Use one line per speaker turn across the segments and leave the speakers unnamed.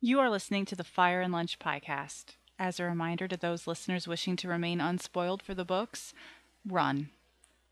You are listening to the Fire and Lunch podcast. As a reminder to those listeners wishing to remain unspoiled for the books, run.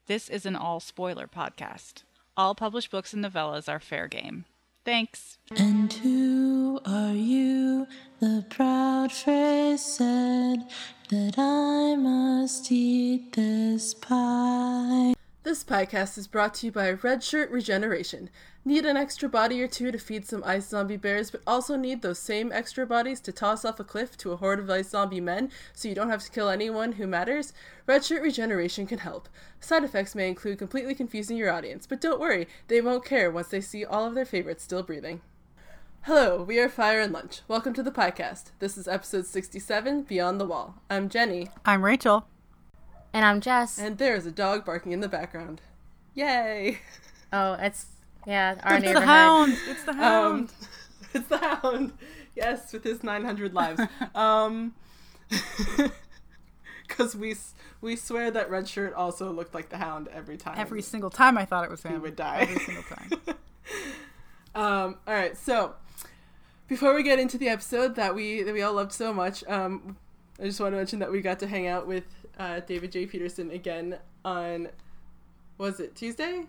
This is an all spoiler podcast. All published books and novellas are fair game. Thanks.
And who are you? The proud phrase said that I must eat this pie.
This podcast is brought to you by Red Shirt Regeneration. Need an extra body or two to feed some ice zombie bears, but also need those same extra bodies to toss off a cliff to a horde of ice zombie men so you don't have to kill anyone who matters? Red Shirt Regeneration can help. Side effects may include completely confusing your audience, but don't worry, they won't care once they see all of their favorites still breathing. Hello, we are Fire and Lunch. Welcome to the podcast. This is episode 67, Beyond the Wall. I'm Jenny,
I'm Rachel.
And I'm Jess.
and there is a dog barking in the background. Yay!
oh, it's yeah, our
It's the hound. It's the hound.
Um, it's the hound. Yes, with his 900 lives. Um, because we we swear that Red Shirt also looked like the hound every time.
Every single time I thought it was him.
he would die.
Every single time.
Um, all right, so before we get into the episode that we that we all loved so much, um, I just want to mention that we got to hang out with uh, David J. Peterson again on was it Tuesday?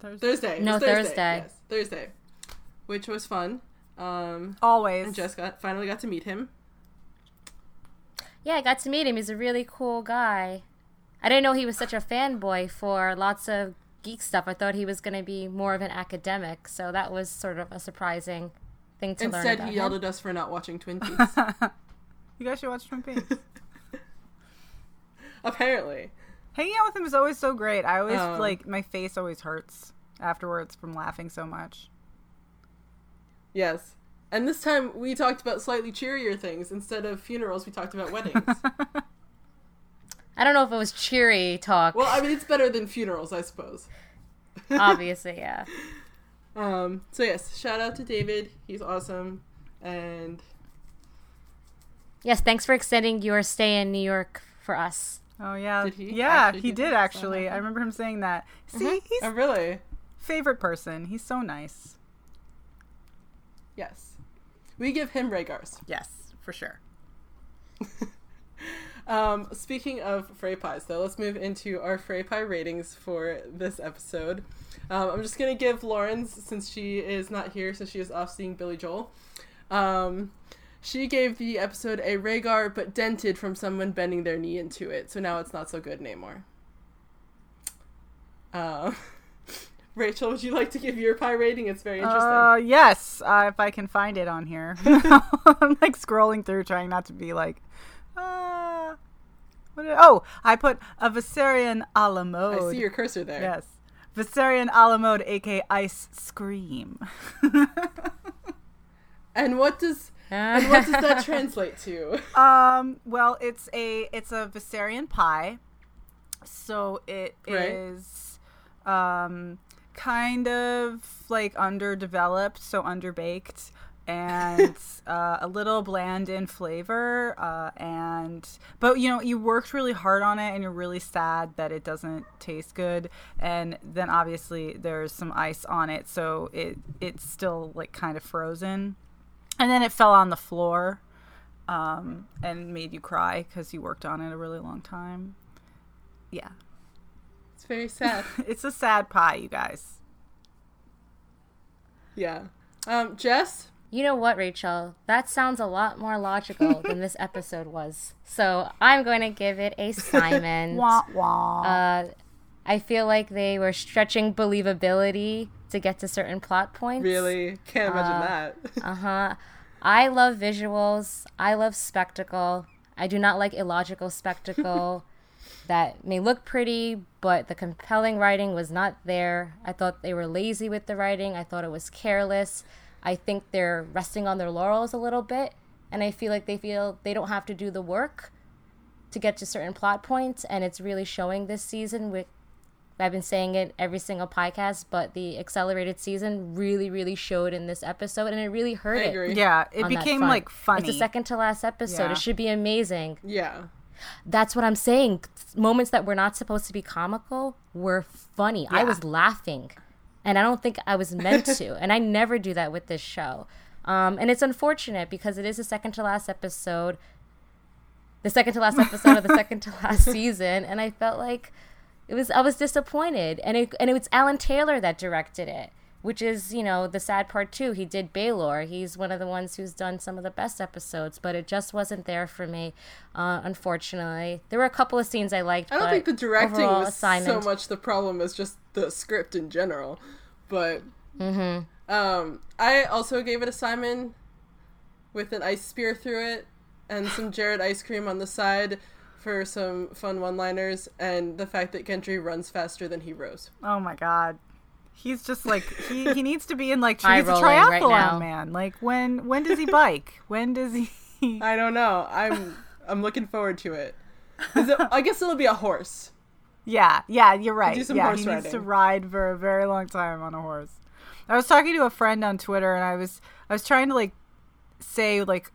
Thursday.
Thursday.
No,
was
Thursday.
Yes, Thursday, which was fun. Um,
Always.
and Jess got finally got to meet him.
Yeah, I got to meet him. He's a really cool guy. I didn't know he was such a fanboy for lots of geek stuff. I thought he was going to be more of an academic, so that was sort of a surprising thing to learn
Instead,
about
he yelled
him.
at us for not watching Twin Peaks.
you guys should watch Twin Peaks.
Apparently,
Hanging out with him is always so great. I always
Um,
like my face always hurts afterwards from laughing so much.
yes. And this time we talked about slightly cheerier things instead of funerals. We talked about weddings.
I don't know if it was cheery talk.
well, I mean, it's better than funerals, I suppose.
Obviously, yeah.
Um, so yes, shout out to David. He's awesome, and
Yes, thanks for extending your stay in New York for us.
Oh yeah,
Did he
yeah, he did actually. I remember him saying that. See, he's
oh really?
favorite person. He's so nice.
Yes, we give him regars.
Yes, for sure.
Um, speaking of Frey pies, though, let's move into our Frey pie ratings for this episode. Um, I'm just gonna give Lauren's since she is not here, so she is off seeing Billy Joel. Um, she gave the episode a Rhaegar, but dented from someone bending their knee into it, so now it's not so good anymore. Uh, Rachel, would you like to give your pie rating? It's very interesting.
Uh, yes, uh, if I can find it on here. I'm like scrolling through, trying not to be like, uh, what oh, I put a Viserion a la
I see your cursor there.
Yes, Viserion a la mode, aka Ice Scream.
And what does and what does that translate to?
Um, well, it's a it's a Viserion pie, so it is
Right.
um kind of like underdeveloped, so underbaked, and uh, a little bland in flavor. Uh, and but you know you worked really hard on it, and you're really sad that it doesn't taste good. And then obviously there's some ice on it, so it it's still like kind of frozen. And then it fell on the floor um, and made you cry because you worked on it a really long time. Yeah.
It's very sad.
It's a sad pie, you guys.
Yeah. Um, Jess?
You know what, Rachel? That sounds a lot more logical than this episode was. So I'm going to give it a Simon.
Wah wah.
Uh, I feel like they were stretching believability to get to certain plot points.
Really? Can't imagine that.
Uh huh. I love visuals. I love spectacle. I do not like illogical spectacle that may look pretty, but the compelling writing was not there. I thought they were lazy with the writing. I thought it was careless. I think they're resting on their laurels a little bit, and I feel like they feel they don't have to do the work to get to certain plot points, and it's really showing this season with I've been saying it every single podcast, but the accelerated season really, really showed in this episode, and it really hurt
I
it.
yeah, it became like funny.
It's the second to last episode.
Yeah.
It should be amazing.
Yeah.
That's what I'm saying. Moments that were not supposed to be comical were funny. I was laughing. and I don't think I was meant to, and I never do that with this show. Um, and it's unfortunate because it is the second to last episode, the second to last episode of the second to last season, and I felt like it was I was disappointed, and it and it was Alan Taylor that directed it, which is you know the sad part too. He did Baelor. He's one of the ones who's done some of the best episodes, but it just wasn't there for me, uh, unfortunately. There were a couple of scenes I liked.
I don't think the directing was
assignment,
so much the problem as just the script in general. But
Mm-hmm.
um, I also gave it a Simon with an ice spear through it and some Jared ice cream on the side for some fun one-liners and the fact that Gendry runs faster than he rows.
Oh my god. He's just like he, he needs to be in like
Eye
he's a
rolling right
triathlon
now.
man. Like when when does he bike? when does he
I don't know. I'm I'm looking forward to it. Is it I guess it'll be a horse.
Yeah, yeah, you're right.
Do some
yeah,
horse
he needs to ride for a very long time on a horse. I was talking to a friend on Twitter, and I was I was trying to like say like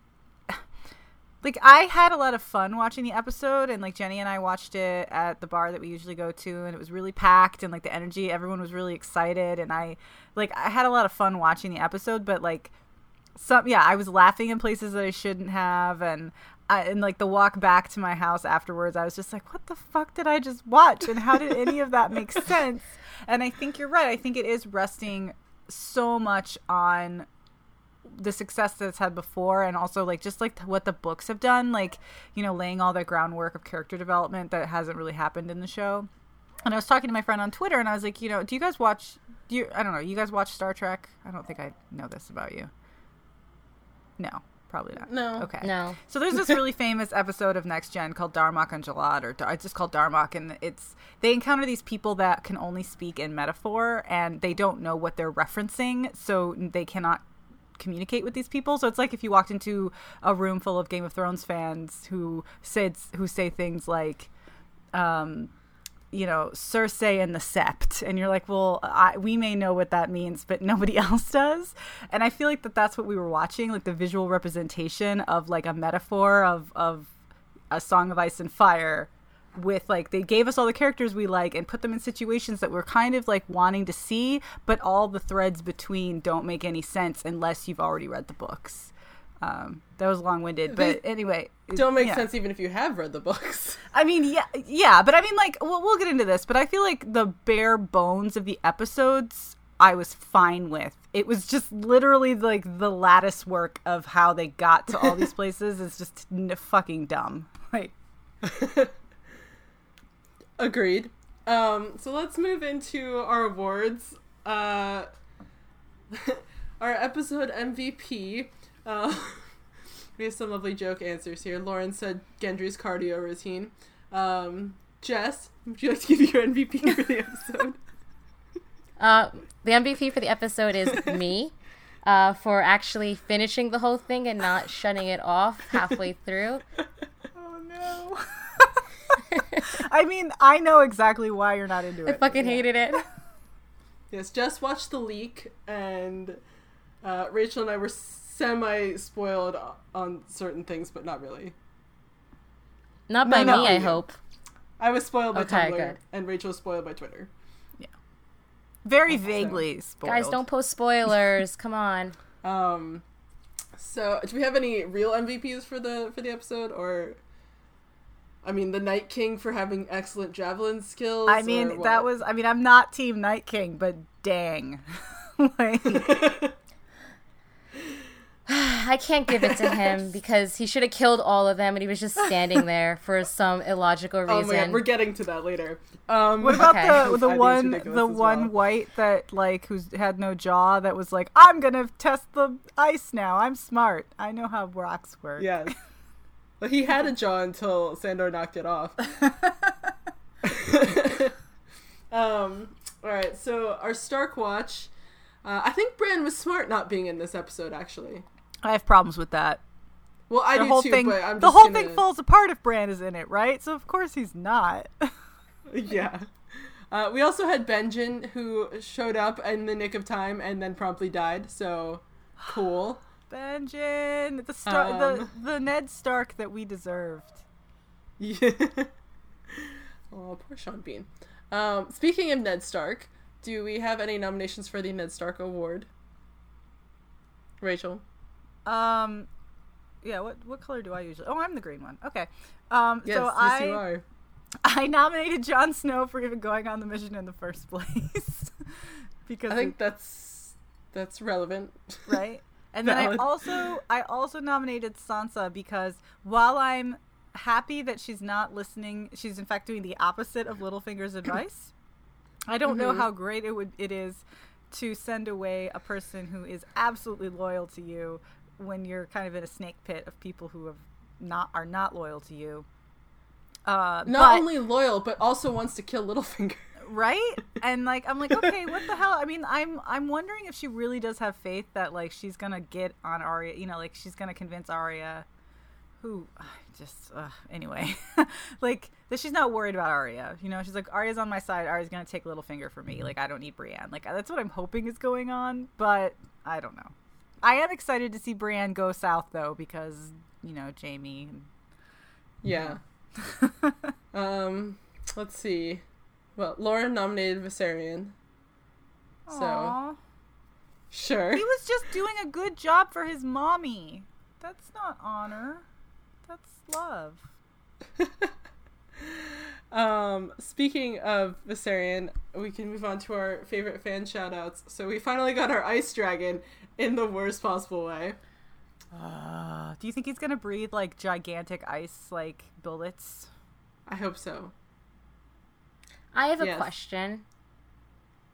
like I had a lot of fun watching the episode, and like Jenny and I watched it at the bar that we usually go to, and it was really packed, and like the energy, everyone was really excited, and I like I had a lot of fun watching the episode, but like some yeah i was laughing in places that i shouldn't have and I, and like the walk back to my house afterwards i was just like what the fuck did i just watch? And how did any of that make sense? And i think you're right i think it is resting so much on the success that it's had before and also like just like what the books have done like you know laying all the groundwork of character development that hasn't really happened in the show. And i was talking to my friend on twitter and i was like you know do you guys watch do you i don't know you guys watch star trek? I don't think i know this about you. No probably not.
No.
okay.
No.
so there's this really famous episode of Next Gen called Darmok and Jalad, or Dar- it's just called Darmok, and it's they encounter these people that can only speak in metaphor, and they don't know what they're referencing, so they cannot communicate with these people. So it's like if you walked into a room full of Game of Thrones fans who said who say things like, um, you know, Cersei and the Sept, and you're like, well, I, we may know what that means, but nobody else does. And I feel like that that's what we were watching, like the visual representation of like a metaphor of of a Song of Ice and Fire. With like they gave us all the characters we like and put them in situations that we're kind of like wanting to see, but all the threads between don't make any sense unless you've already read the books. Um, that was long winded, but anyway,
Don't make
yeah.
sense even if you have read the books.
I mean, yeah, yeah, but I mean, like, we'll, we'll get into this, but I feel like the bare bones of the episodes I was fine with. It was just literally like the lattice work of how they got to all these places is just n- fucking dumb. Like,
Agreed. Um, so let's move into our awards. Uh, our episode MVP. Uh, we have some lovely joke answers here. Lauren said Gendry's cardio routine. Um, Jess, would you like to give your MVP for the episode?
Uh, the MVP for the episode is me. Uh, for actually finishing the whole thing and not shutting it off halfway through.
oh no. I mean, I know exactly why you're not into it.
I
it.
fucking hated it.
yes, Jess watched the leak, and uh, Rachel and I were semi spoiled on certain things, but not really.
Not by
no.
me, I hope.
I was spoiled by
Okay,
Tumblr,
good.
and Rachel was spoiled by Twitter. Yeah.
Very vaguely spoiled.
Guys, don't post spoilers. Come on.
Um, so do we have any real MVPs for the for the episode, or I mean, the Night King for having excellent javelin skills?
I mean, that was. I mean, I'm not Team Night King, but dang, like,
I can't give it to him because he should have killed all of them and he was just standing there for some illogical
Oh
reason.
my god, we're getting to that later. Um,
What about
Okay.
the the
think
one the one
well.
white that like who's had no jaw that was like I'm gonna test the ice now I'm smart I know how rocks work
Yes. But he had a jaw until Sandor knocked it off. um. All right. So our Stark watch. Uh, I think Bran was smart not being in this episode. Actually.
I have problems with that
Well, I
the
do
whole
too.
thing the whole
gonna...
thing falls apart if Bran is in it right so of course he's not
Yeah. Uh, we also had Benjen who showed up in the nick of time and then promptly died. So cool.
Benjen the Star
Um.
the Ned Stark that we deserved
Yeah. oh, poor Sean Bean. Um, speaking of Ned Stark, do we have any nominations for the Ned Stark Award? Rachel.
Um, yeah. What what color do I usually? Oh, I'm the green one. Okay. Um,
Yes,
so
yes,
I
you are.
I nominated Jon Snow for even going on the mission in the first place because
I think that's that's relevant.
right? And then I also I also nominated Sansa because while I'm happy that she's not listening, she's in fact doing the opposite of Littlefinger's advice. I don't know
Mhm.
how great it would it is to send away a person who is absolutely loyal to you when you're kind of in a snake pit of people who have not are not loyal to you. Uh,
Not
but-
only loyal, but also wants to kill Littlefinger.
Right? And like i'm like okay what the hell? I mean i'm i'm wondering if she really does have faith that like she's gonna get on Arya you know like she's gonna convince Arya who just uh, anyway. Like that she's not worried about Arya you know? She's like Arya's on my side. Arya's gonna take Littlefinger for me. Like I don't need Brienne. Like that's what I'm hoping is going on but I don't know. I am excited to see Brienne go south though because you know Jamie
Yeah. um, let's see. Well, Lauren nominated Viserion. So
Aw.
sure.
He was just doing a good job for his mommy. That's not honor. That's love.
Um, speaking of Viserion, we can move on to our favorite fan shoutouts. So we finally got our ice dragon in the worst possible way.
Uh, do you think he's gonna breathe like gigantic ice like bullets?
I hope so.
I have a
Yes.
question.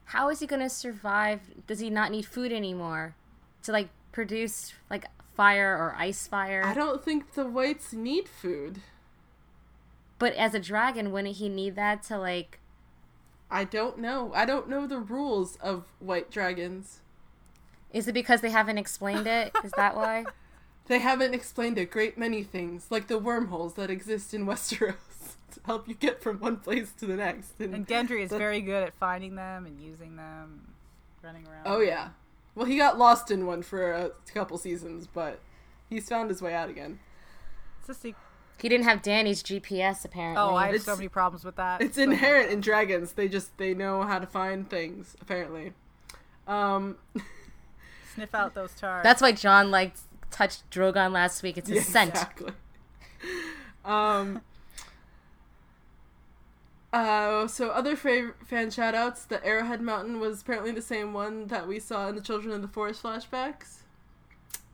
How is he going to survive? Does he not need food anymore to like produce like fire or ice fire?
I don't think the whites need food.
But as a dragon, wouldn't he need that to like?
I don't know. I don't know the rules of white dragons.
Is it because they haven't explained it? Is that why?
They haven't explained a great many things, like the wormholes that exist in Westeros help you get from one place to the next. And,
And Gendry is
that-
very good at finding them and using them, running around.
oh yeah, well he got lost in one for a couple seasons, but he's found his way out again.
It's a secret.
He didn't have Danny's GPS apparently.
Oh, I have so many problems with that.
It's
So
inherent in dragons. They just they know how to find things apparently. Um,
Sniff out those tars.
That's why Jon like touched Drogon last week. It's his
yeah,
scent.
Exactly. Um. Uh, so other fav- fan shoutouts, the Arrowhead Mountain was apparently the same one that we saw in the Children of the Forest flashbacks.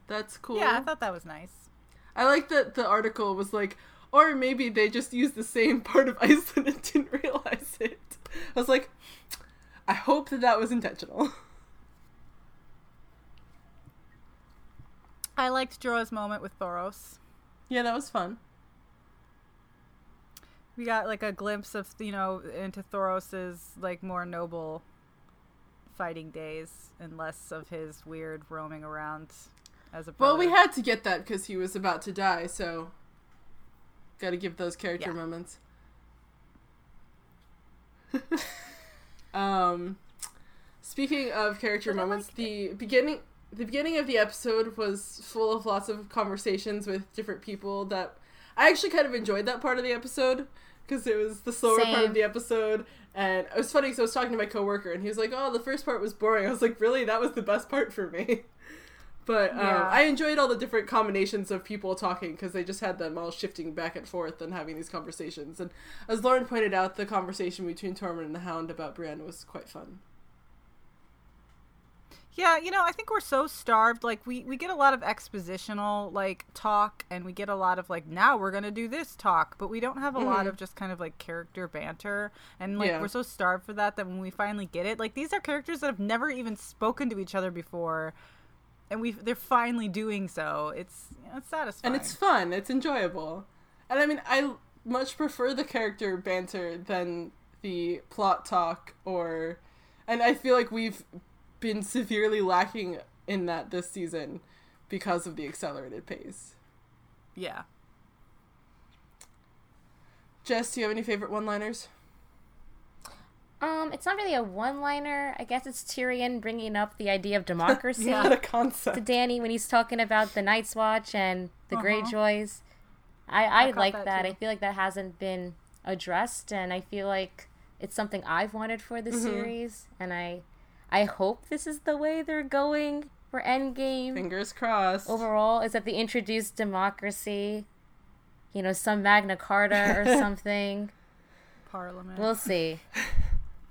That's cool.
yeah, I thought that was nice.
I like that the article was like, or maybe they just used the same part of Iceland and didn't realize it. I was like, I hope that that was intentional.
I liked Jorah's moment with Thoros.
yeah, that was fun.
We got like a glimpse of you know into Thoros's like more noble fighting days and less of his weird roaming around as a
Well, we had to get that because he was about to die, so got to give those character
Yeah.
moments. um, speaking of character moments,
liked
the beginning the beginning of the episode was full of lots of conversations with different people that I actually kind of enjoyed that part of the episode because it was the slower part of the episode. And it was funny because I was talking to my coworker and he was like, "Oh, the first part was boring." I was like, "Really? That was the best part for me." But um,
Yeah.
I enjoyed all the different combinations of people talking because they just had them all shifting back and forth and having these conversations. And as Lauren pointed out, the conversation between Tormund and the Hound about Brienne was quite fun.
Yeah, you know, I think we're so starved. Like we we get a lot of expositional like talk, and we get a lot of like now we're gonna do this talk, but we don't have a lot
Mhm.
of just kind of like character banter. And like
Yeah.
we're so starved for that that when we finally get it, like these are characters that have never even spoken to each other before, and we they're finally doing so. It's it's satisfying.
And it's fun, it's enjoyable. And I mean, I much prefer the character banter than the plot talk or. And I feel like we've been severely lacking in that this season because of the accelerated pace.
yeah.
Jess, do you have any favorite one liners?
Um, it's not really a one-liner. I guess it's Tyrion bringing up the idea of democracy
Not a
to. Danny when he's talking about the Night's Watch and the
Uh-huh.
Greyjoys. I I,
I
like
that
that. I feel like that hasn't been addressed, and I feel like it's something I've wanted for the series, and I I hope this is the way they're going for Endgame.
Fingers crossed.
Overall, is that they introduce democracy, you know, some Magna Carta or something.
Parliament.
We'll see.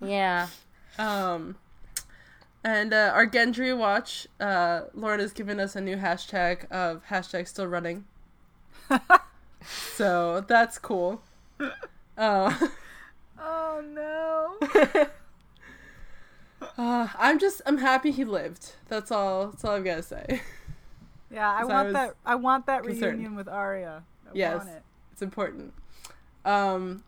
Yeah.
Um, and uh, our Gendry watch, uh, Lauren has given us a new hashtag of hashtag still running. so that's cool. Uh,
oh no.
Uh, I'm just I'm happy he lived. That's all. That's all I've got to say.
Yeah, I want
was
that. I want that
concerned.
reunion with Arya. I
Yes.
want it.
It's important. Um,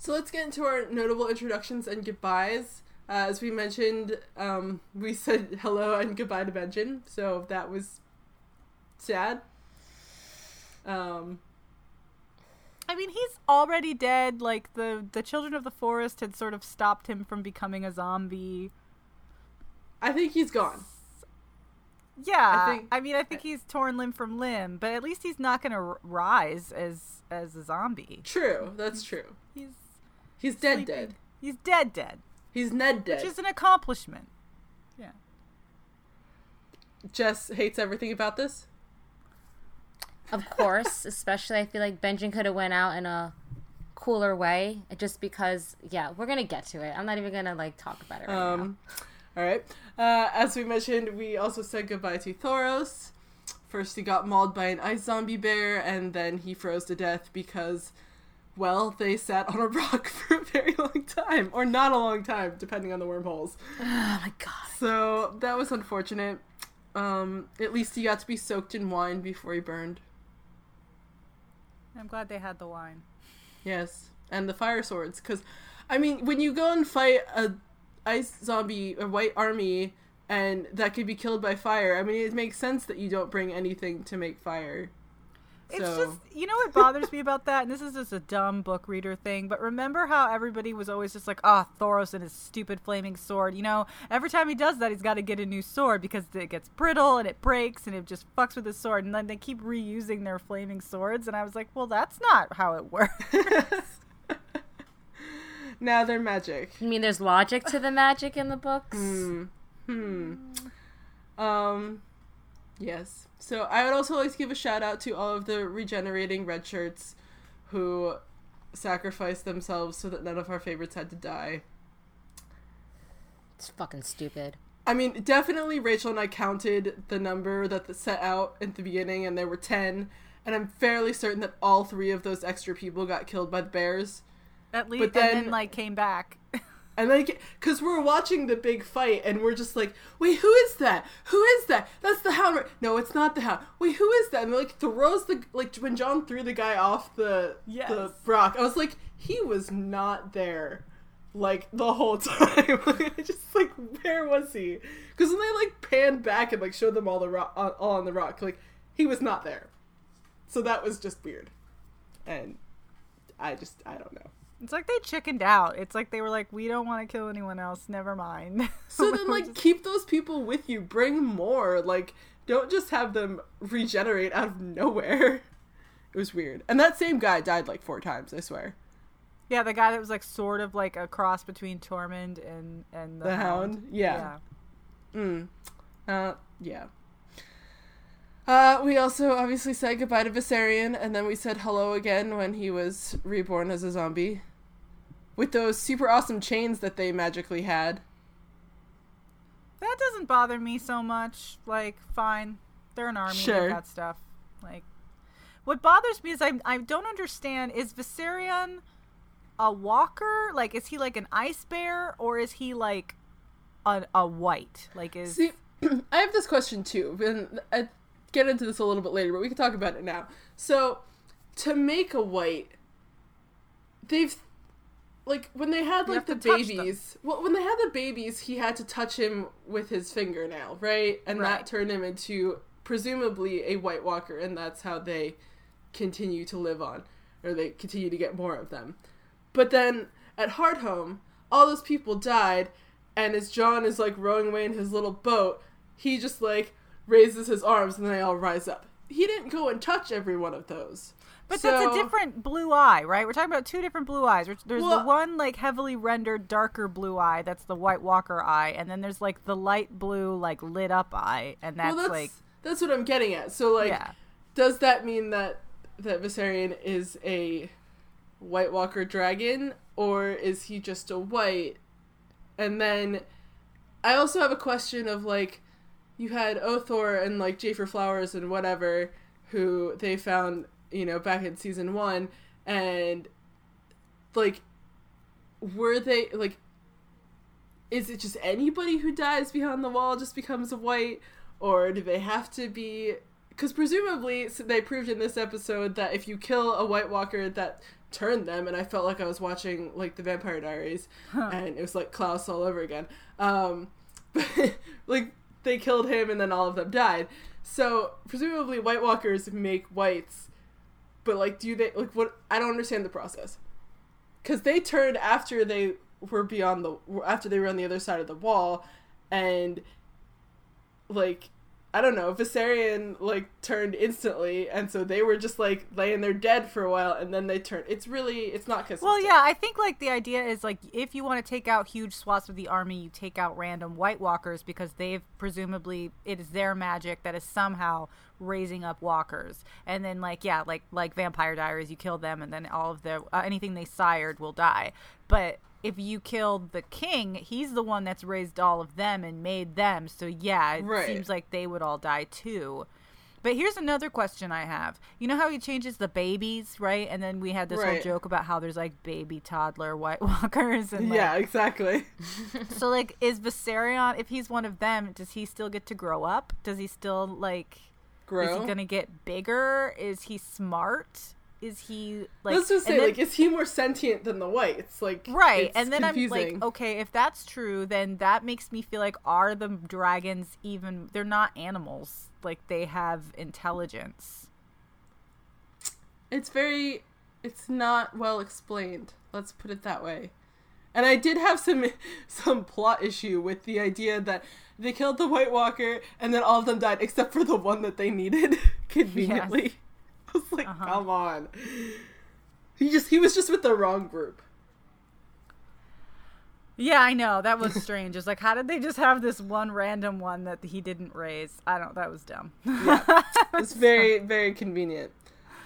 so let's get into our notable introductions and goodbyes. Uh, as we mentioned, um, we said hello and goodbye to Benjen, so that was sad. Um,
I mean, he's already dead. Like the the children of the forest had sort of stopped him from becoming a zombie.
I think he's gone.
Yeah, I,
think-
mean, I think he's torn limb from limb, but at least he's not going to rise as as a zombie.
True, that's true.
He's
He's dead,
sleeping.
dead.
He's dead, dead,
He's Ned dead.
which is an accomplishment. Yeah.
Jess hates everything about this.
Of course, especially I feel like Benjen could have went out in a cooler way, just because. Yeah, we're gonna get to it. I'm not even gonna like talk about it right now.
Um, all right. Uh, as we mentioned, we also said goodbye to Thoros. First, he got mauled by an ice zombie bear, and then he froze to death because, well, they sat on a rock for a very long time, or not a long time, depending on the wormholes.
Oh my god.
So that was unfortunate. Um, at least he got to be soaked in wine before he burned.
I'm glad they had the wine.
Yes, and the fire swords. Because, I mean, when you go and fight a ice zombie, a white army, and that could be killed by fire, I mean, it makes sense that you don't bring anything to make fire.
It's
So-
just you know what bothers me about that, and this is just a dumb book reader thing. But remember how everybody was always just like, "Ah, Thoros and his stupid flaming sword." You know, every time he does that, he's got to get a new sword because it gets brittle and it breaks and it just fucks with his sword. And then they keep reusing their flaming swords, and I was like, "Well, that's not how it works."
Now they're magic.
You mean there's logic to the magic in the books?
Hmm. Hmm. Um. Yes. So I would also like to give a shout out to all of the regenerating red shirts who sacrificed themselves so that none of our favorites had to die.
It's fucking stupid.
I mean, definitely Rachel and I counted the number that the set out at the beginning, and there were 10. And I'm fairly certain that all three of those extra people got killed by the bears.
At least,
But
and
then-
then like came back.
And like, because we're watching the big fight, and we're just like, wait, who is that? Who is that? That's the hound. No, it's not the hound. Wait, who is that? And like throws the like when Jon threw the guy off the
Yes.
the rock. I was like, he was not there, like the whole time. I just like, where was he? Because when they like panned back and like showed them all the rock, all on the rock, like he was not there. So that was just weird, and I just I don't know.
It's like they chickened out. It's like they were like, "We don't want to kill anyone else. Never mind."
So then, like,
just-
keep those people with you. Bring more. Like, don't just have them regenerate out of nowhere. It was weird. And that same guy died like four times. I swear.
yeah, the guy that was like sort of like a cross between Tormund and and the,
The Hound? Yeah.
yeah.
Mm. Uh, yeah. Uh, we also obviously said goodbye to Viserion, and then we said hello again when he was reborn as a zombie. With those super awesome chains that they magically had.
That doesn't bother me so much. Like, fine, they're an army.
Sure.
Got stuff. Like, what bothers me is I I don't understand. Is Viserion a walker? Like, is he like an ice bear, or is he like a a white? Like, is
See, I have this question too, and I get into this a little bit later, but we can talk about it now. So, to make a white, they've like when they had like the babies. Well, when they had the babies, he had to touch him with his fingernail, right? And that turned him into presumably a White Walker, and that's how they continue to live on, or they continue to get more of them. But then at Hardhome, all those people died, and as Jon is like rowing away in his little boat, he just like raises his arms and they all rise up. he didn't go and touch every one of those.
But that's a different blue eye, right? We're talking about two different blue eyes. There's- There's
Well-
the one like heavily rendered darker blue eye, that's the White Walker eye, and then there's like the light blue like lit up eye, and that's,
well, that's
like
that's what I'm getting at. So like,
yeah.
does that mean that that Viserion is a White Walker dragon, or is he just a white? And then I also have a question of like, you had Othor and like Jafer Flowers and whatever, who they found you know back in season one, and like, were they like? Is it just anybody who dies behind the wall just becomes a white, or do they have to be because presumably so they proved in this episode that if you kill a White Walker, that turned them, and I felt like I was watching like the Vampire Diaries, and it was like Klaus all over again. Um, but like they killed him, and then all of them died. So presumably White Walkers make whites, but like, do they like what? I don't understand the process because they turned after they were beyond the after they were on the other side of the wall, and like I don't know, Viserion like turned instantly, and so they were just like laying there dead for a while, and then they turned. It's really, it's not consistent.
Well, yeah, I think like the idea is like if you want to take out huge swaths of the army, you take out random White Walkers because they've presumably it is their magic that is somehow raising up walkers, and then like yeah, like like Vampire Diaries, you kill them, and then all of the uh, anything they sired will die. But if you killed the king, he's the one that's raised all of them and made them. So yeah, it
Right.
seems like they would all die too. But here's another question I have. You know how he changes the babies, right? And then we had this whole joke about how there's like baby toddler White Walkers and like,
yeah, exactly.
So like is Viserion if he's one of them, does he still get to grow up? Does he still like
Grow.
is he gonna get bigger? Is he smart? Is he like
Let's just say,
then-
like, is he more sentient than the whites? Like,
Right, and then
confusing.
I'm like, okay, if that's true, then that makes me feel like are the dragons even? They're not animals. Like they have intelligence.
it's very it's not well explained let's put it that way and i did have some some plot issue with the idea that they killed the white walker and then all of them died except for the one that they needed conveniently i was like
Uh-huh.
come on he just he was just with the wrong group
Yeah, I know that was strange. It's like, how did they just have this one random one that he didn't raise? I don't. That was dumb.
yeah, it's very very convenient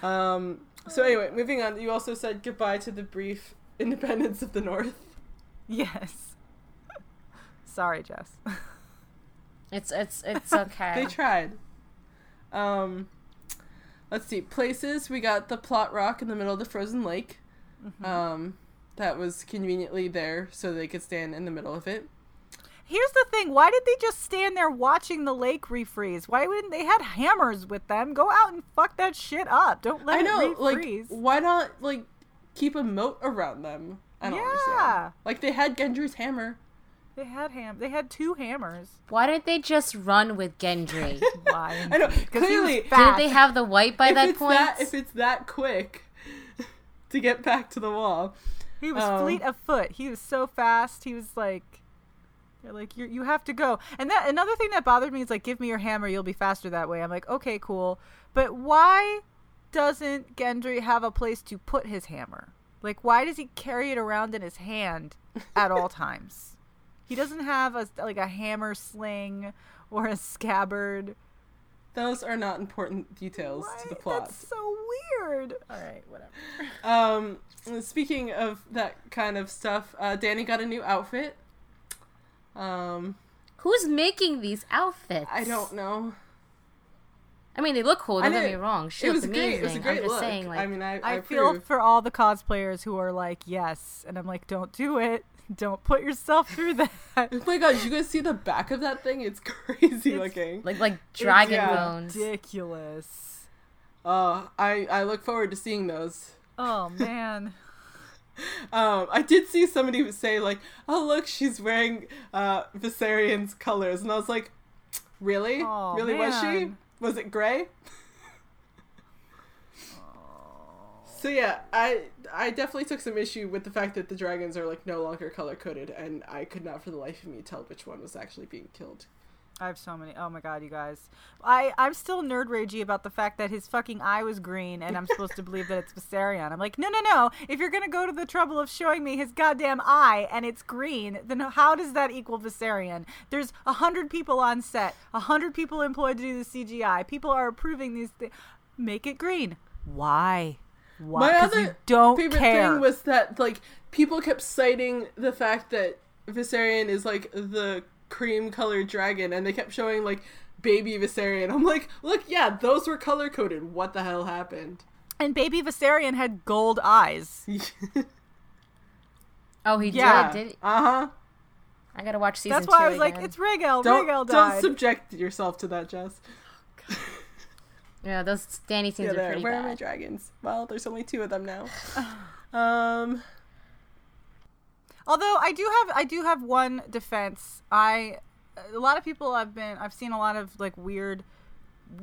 um so anyway moving on you also said goodbye to the brief independence of the north
yes. Sorry, Jess.
It's it's it's okay.
They tried. Um, let's see. Places we got the plot rock in the middle of the frozen lake.
Mm-hmm.
Um, that was conveniently there so they could stand in the middle of it.
Here's the thing: Why did they just stand there watching the lake refreeze? Why wouldn't they had hammers with them? Go out and fuck that shit up. Don't let
I know,
it
like,
refreeze.
why not like keep a moat around them? I don't
Yeah.
understand. Like they had Gendry's hammer.
They had ham. They had two hammers.
Why didn't they just run with Gendry?
Why?
I know.
'Cause he was
Clearly.
Didn't they have the white by
if
that point?
that if it's that quick to get back to the wall,
He was
Um,
fleet of foot. He was so fast. He was like, you're like you you have to go. And that another thing that bothered me is like, give me your hammer, you'll be faster that way. I'm like, okay, cool. But why doesn't Gendry have a place to put his hammer? Like, why does he carry it around in his hand at all times? He doesn't have a like a hammer sling or a scabbard.
those are not important details
Why?
to the plot.
That's so weird. All right, whatever.
Um, speaking of that kind of stuff, uh, Danny got a new outfit. Um,
Who's making these outfits?
I don't know.
I mean, they look cool. Don't get me wrong. She
it
looks
was great.
amazing.
It was a great
I'm just
look.
saying, like,
I mean, I, I,
I feel for all the cosplayers who are like, yes, and I'm like, don't do it. Don't put yourself through that.
Oh my god, did you guys see the back of that thing? It's crazy
It's-
looking.
like like dragon
yeah.
bones.
Ridiculous.
Uh, I I look forward to seeing those.
Oh man.
Um, I did see somebody say like, "Oh look, she's wearing uh Viserion's colors," and I was like, "Really?
Aw,
really? Was she? Was it gray?" So yeah, I I definitely took some issue with the fact that the dragons are like no longer color coded, and I could not for the life of me tell which one was actually being killed.
I have so many. Oh my god, you guys. I I'm still nerd ragey about the fact that his fucking eye was green, and I'm supposed to believe that it's Viserion. I'm like, no, no, no. If you're gonna go to the trouble of showing me his goddamn eye and it's green, then how does that equal Viserion? There's a hundred people on set, a hundred people employed to do the CGI. People are approving these things. Make it green. Why? Why?
My
'Cause
other
you don't
favorite
care.
thing was that like people kept citing the fact that Viserion is like the cream colored dragon, and they kept showing like baby Viserion. I'm like, look, yeah, those were color coded. What the hell happened?
and baby Viserion had gold eyes.
Oh, he
Yeah.
did. Did
Uh huh.
I gotta watch season
That's why
two
I was like, it's Rigel.
Don't
Rigel
don't subject yourself to that, Jess.
Yeah, those Danny scenes
Yeah,
are
there.
pretty
Where are my dragons? Well, there's only two of them now. um.
Although I do have I do have one defense. I a lot of people have been I've seen a lot of like weird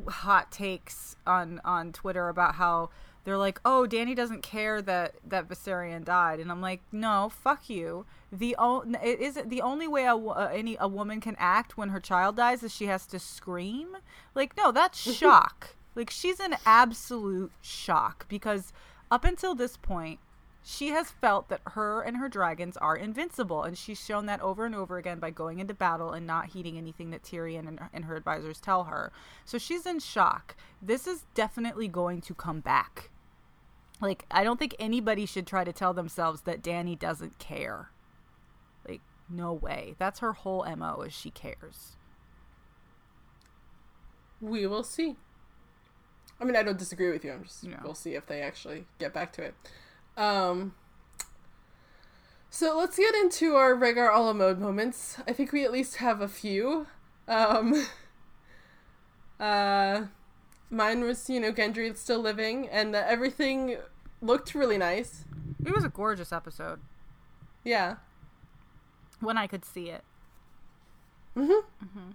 hot takes on on Twitter about how they're like, "Oh, Danny doesn't care that that Viserion died," and I'm like, "No, fuck you. The o- it is the only way a, uh, any a woman can act when her child dies is she has to scream. Like, no, that's shock. Like, she's in absolute shock because up until this point, she has felt that her and her dragons are invincible, and she's shown that over and over again by going into battle and not heeding anything that Tyrion and, and her advisors tell her. So she's in shock. This is definitely going to come back. Like, I don't think anybody should try to tell themselves that Danny doesn't care. Like, no way. That's her whole MO is she cares.
We will see. I mean, I don't disagree with you. I'm just
No.
we'll see if they actually get back to it. Um. So let's get into our Rhaegar a la mode moments. I think we at least have a few. Um. Uh, mine was you know Gendry still living, and that everything looked really nice.
It was a gorgeous episode
Yeah.
when I could see it.
Mhm. Mhm.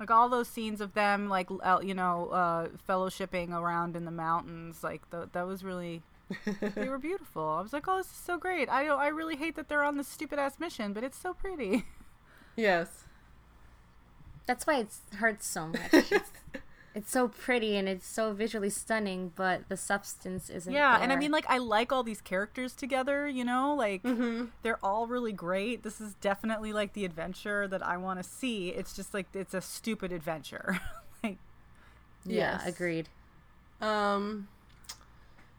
Like all those scenes of them, like you know, uh, fellowshipping around in the mountains, like th- that was really. they were beautiful. I was like, "Oh, this is so great." I don't. I really hate that they're on this stupid ass mission, but it's so pretty.
Yes.
That's why it hurts so much. It's, it's so pretty and it's so visually stunning, but the substance isn't.
yeah, and I mean, like, I like all these characters together. You know, like they're all really great. This is definitely like the adventure that I want to see. It's just like it's a stupid adventure. like,
yeah,
Yes.
agreed.
Um,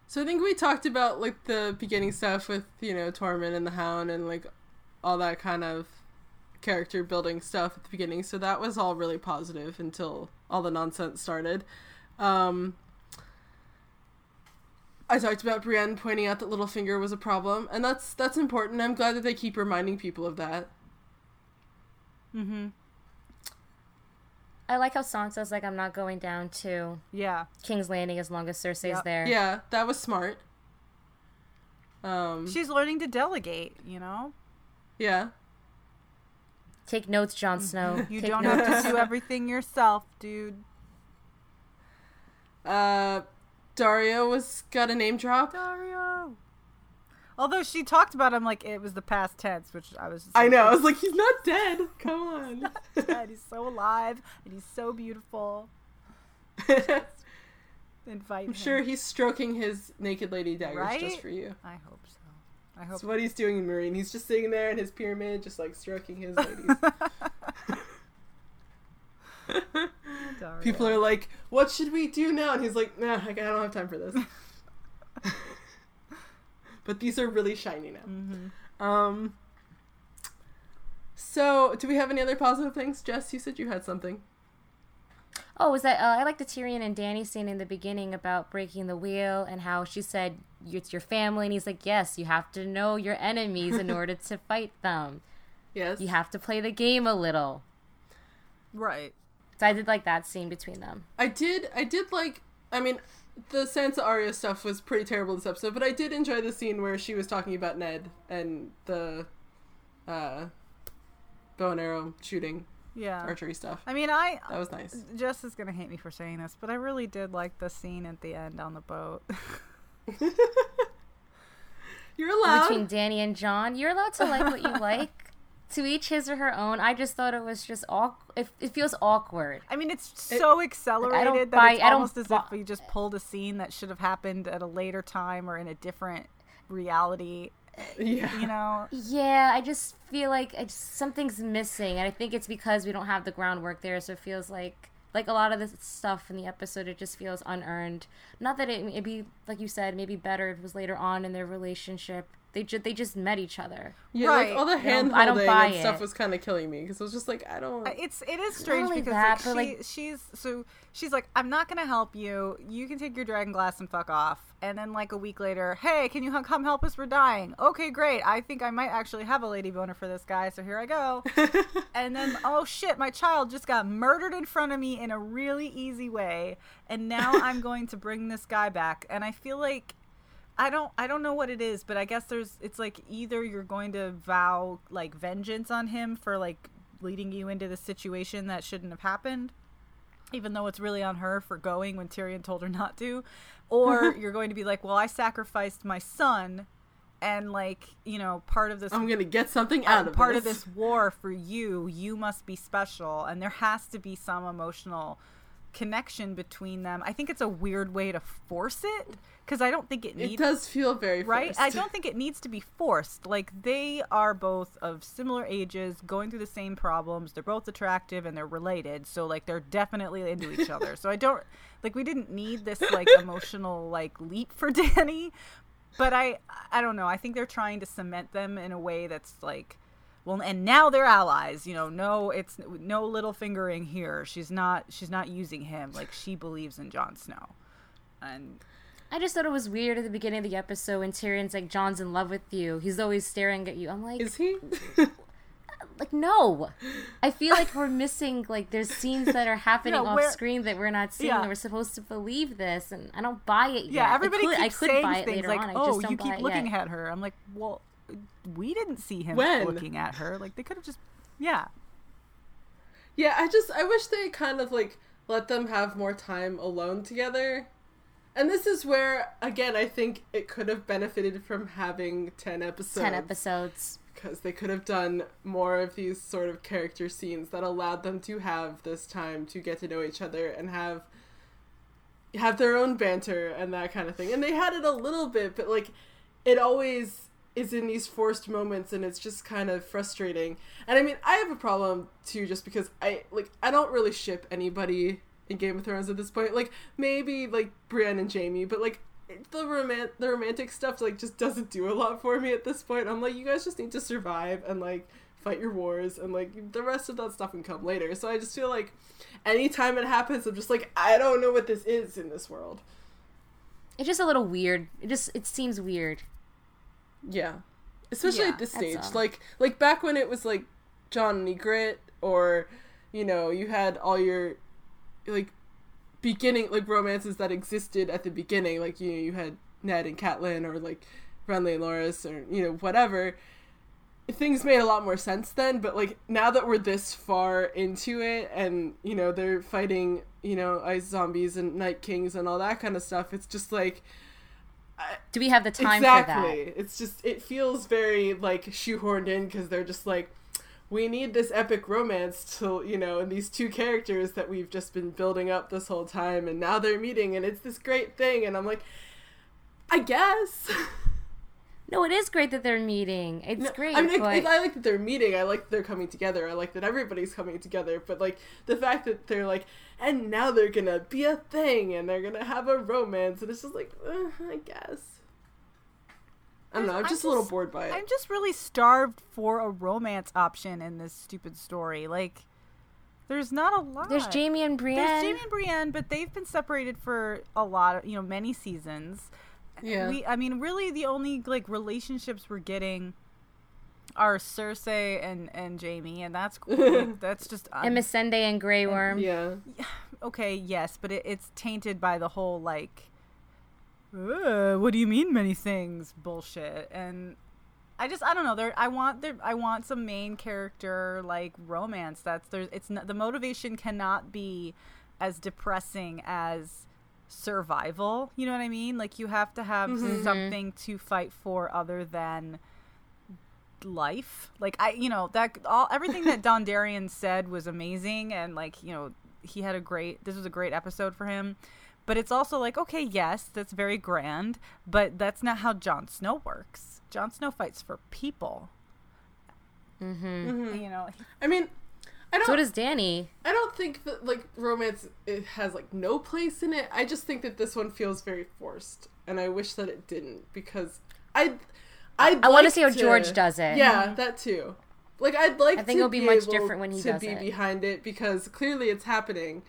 so I think we talked about like the beginning stuff with you know Tormund and the Hound and like all that kind of character building stuff at the beginning. So that was all really positive until all the nonsense started. Um, I talked about Brienne pointing out that Littlefinger was a problem, and that's that's important. I'm glad that they keep reminding people of that.
mm-hmm.
I like how Sansa's like, I'm not going down to
Yeah.
King's Landing as long as Cersei's
Yep.
there.
Yeah, that was smart. Um,
She's learning to delegate. You know,
yeah.
Take notes, Jon Snow.
you
Take
don't
notes.
have to do everything yourself, dude.
Uh, Daario was got a name drop.
Daario. Although she talked about him like it was the past tense, which I was. just
I
like,
know. I was like, he's not dead. Come on.
God, he's so alive and he's so beautiful. invite. I'm him.
sure he's stroking his naked lady daggers
Right?
just for you.
I hope so. I hope.
That's what he's doing in Meereen. He's just sitting there in his pyramid, just like stroking his ladies. People are like, "What should we do now?" And he's like, "Nah, I don't have time for this." but these are really shiny now.
Mm-hmm.
Um. So, do we have any other positive things, Jess? You said you had something.
Oh, was that uh, I like the Tyrion and Danny scene in the beginning about breaking the wheel and how she said it's your family, and he's like, yes, you have to know your enemies in order to fight them.
Yes.
You have to play the game a little.
Right.
So I did like that scene between them.
I did. I did like. I mean, the Sansa Arya stuff was pretty terrible this episode, but I did enjoy the scene where she was talking about Ned and the uh, bow and arrow shooting
Yeah.
archery stuff.
I mean, I.
That was nice.
Jess is gonna hate me for saying this, but I really did like the scene at the end on the boat.
You're allowed.
Between Danny and Jon, you're allowed to like what you like. to each his or her own. I just thought it was just awkward. It, it feels awkward.
I mean, it's so accelerated that
buy-
it's
I don't
almost as
bu-
if we just pulled a scene that should have happened at a later time or in a different reality.
Yeah.
You know,
Yeah, I just feel like I just, something's missing, and I think it's because we don't have the groundwork there. So it feels like like a lot of this stuff in the episode, it just feels unearned. Not that it it'd be like you said, maybe better if it was later on in their relationship. They just they just met each other.
Yeah,
Right.
like all the
I
hand
don't- I don't
holding
buy
and stuff
it.
was kind of killing me because it was just like, I don't.
it's it is strange
only
because
that,
like, she,
like-
she's so she's like, I'm not gonna help you. You can take your dragon glass and fuck off. And then like a week later, hey, can you h- come help us? We're dying. Okay, great. I think I might actually have a lady boner for this guy, so here I go. and then oh shit, my child just got murdered in front of me in a really easy way, and now I'm going to bring this guy back. And I feel like I don't I don't know what it is, but I guess there's it's like either you're going to vow like vengeance on him for like leading you into the situation that shouldn't have happened, even though it's really on her for going when Tyrion told her not to, or you're going to be like, well, I sacrificed my son, and like you know part of this
I'm gonna get something out of
part
this.
of this war for you. You must be special, and there has to be some emotional connection between them. I think it's a weird way to force it because I don't think it needs.
It does feel very
right
forced.
i don't think it needs to be forced like they are both of similar ages going through the same problems they're both attractive and they're related so like they're definitely into each other so i don't like we didn't need this like emotional like leap for dany but i i don't know i think they're trying to cement them in a way that's like well and now they're allies you know no it's no little fingering here she's not she's not using him like she believes in Jon snow and
I just thought it was weird at the beginning of the episode when Tyrion's like, "Jon's in love with you. He's always staring at you." I'm like,
Is he?
like no. I feel like we're missing like there's scenes that are happening
Yeah,
off screen that we're not seeing.
Yeah.
and we're supposed to believe this, and I don't buy it yet.
Yeah,
I
everybody
could- I
keeps
could
saying
buy it
things
later
like,
on. I
"Oh,
just don't
you keep looking
yet.
at her." I'm like, "Well, we didn't see him
When?
looking at her. Like they could have just, yeah,
Yeah, I just I wish they kind of like let them have more time alone together. And this is where again I think it could have benefited from having 10 episodes.
Ten episodes.
because they could have done more of these sort of character scenes that allowed them to have this time to get to know each other and have have their own banter and that kind of thing. And they had it a little bit, but like it always is in these forced moments and it's just kind of frustrating. And I mean, I have a problem too just because I like I don't really ship anybody in Game of Thrones at this point. Like maybe like Brienne and Jaime, but like the romant the romantic stuff like just doesn't do a lot for me at this point. I'm like you guys just need to survive and like fight your wars and like the rest of that stuff can come later. So I just feel like anytime it happens I'm just like I don't know what this is in this world.
It's just a little weird. It just it seems weird.
Yeah. Especially
Yeah,
at this stage.
all.
Like like back when it was like Jon and Ygritte or you know, you had all your like beginning like romances that existed at the beginning, like you know, you had Ned and Catelyn or like Renly and Loras or you know, whatever. Things made a lot more sense then, but like now that we're this far into it and you know, they're fighting, you know, ice zombies and night kings and all that kind of stuff, it's just like
Do we have the time
exactly.
for that?
It's just it feels very like shoehorned in because they're just like, we need this epic romance to you know, and these two characters that we've just been building up this whole time, and now they're meeting, and it's this great thing, and I'm like, I guess.
No, it is great that they're meeting. It's
No,
great,
I mean,
but
I, I like that they're meeting. I like that they're coming together. I like that everybody's coming together. But like the fact that they're like, and now they're gonna be a thing, and they're gonna have a romance, and it's just like, uh, I guess. I don't know. I'm
I'm
just a little bored by it.
I'm just really starved for a romance option in this stupid story. Like, there's not a lot.
there's Jaime and Brienne.
There's Jaime and Brienne, but they've been separated for a lot of, you know, many seasons.
Yeah.
We, I mean, really, the only like relationships we're getting are Cersei and and Jaime, and that's cool. Like, that's just un-
and Missandei and Grey Worm.
yeah.
okay. Yes, but it, it's tainted by the whole like, "Uh, what do you mean many things bullshit and. I just I don't know. There I want there I want some main character like romance. That's there's it's not, the motivation cannot be as depressing as survival. You know what I mean? Like you have to have mm-hmm. Mm-hmm. something to fight for other than life. Like I, you know, that all everything that Dondarrion said was amazing, and like you know, he had a great. This was a great episode for him. But it's also like, okay, yes, that's very grand, but that's not how Jon Snow works. Jon Snow fights for people. Mm-hmm. mm-hmm. You know,
I mean, I don't.
So does Dany.
I don't think that like romance it has like no place in it. I just think that this one feels very forced, and I wish that it didn't because I I
I wanna see how George does it.
Yeah, that too. Like I'd like.
I think
to
it'll be
be
much different when he
to
does
be
it.
behind it because clearly it's happening,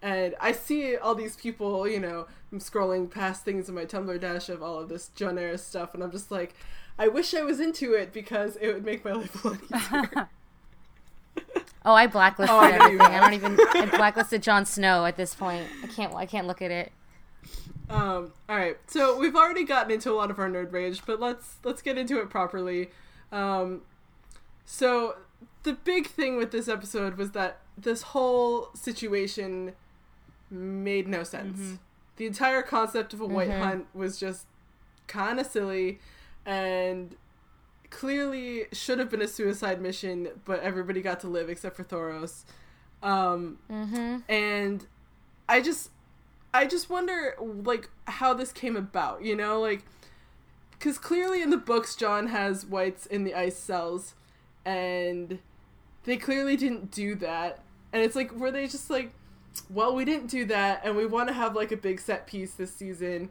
and I see all these people. You know, I'm scrolling past things in my Tumblr dash of all of this Jonerys stuff, and I'm just like, I wish I was into it because it would make my life a lot easier.
Oh, I blacklisted
Oh, I
everything. I don't even. I blacklisted Jon Snow at this point. I can't. I can't look at it.
Um, all right, so we've already gotten into a lot of our nerd rage, but let's let's get into it properly. Um, so the big thing with this episode was that this whole situation made no sense. The entire concept of a wight hunt was just kind of silly, and clearly should have been a suicide mission, but everybody got to live except for Thoros. Um,
Mm-hmm.
and I just I just wonder like how this came about, you know, like cuz clearly in the books Jon has wights in the ice cells and they clearly didn't do that. And it's like were they just like well, we didn't do that and we want to have like a big set piece this season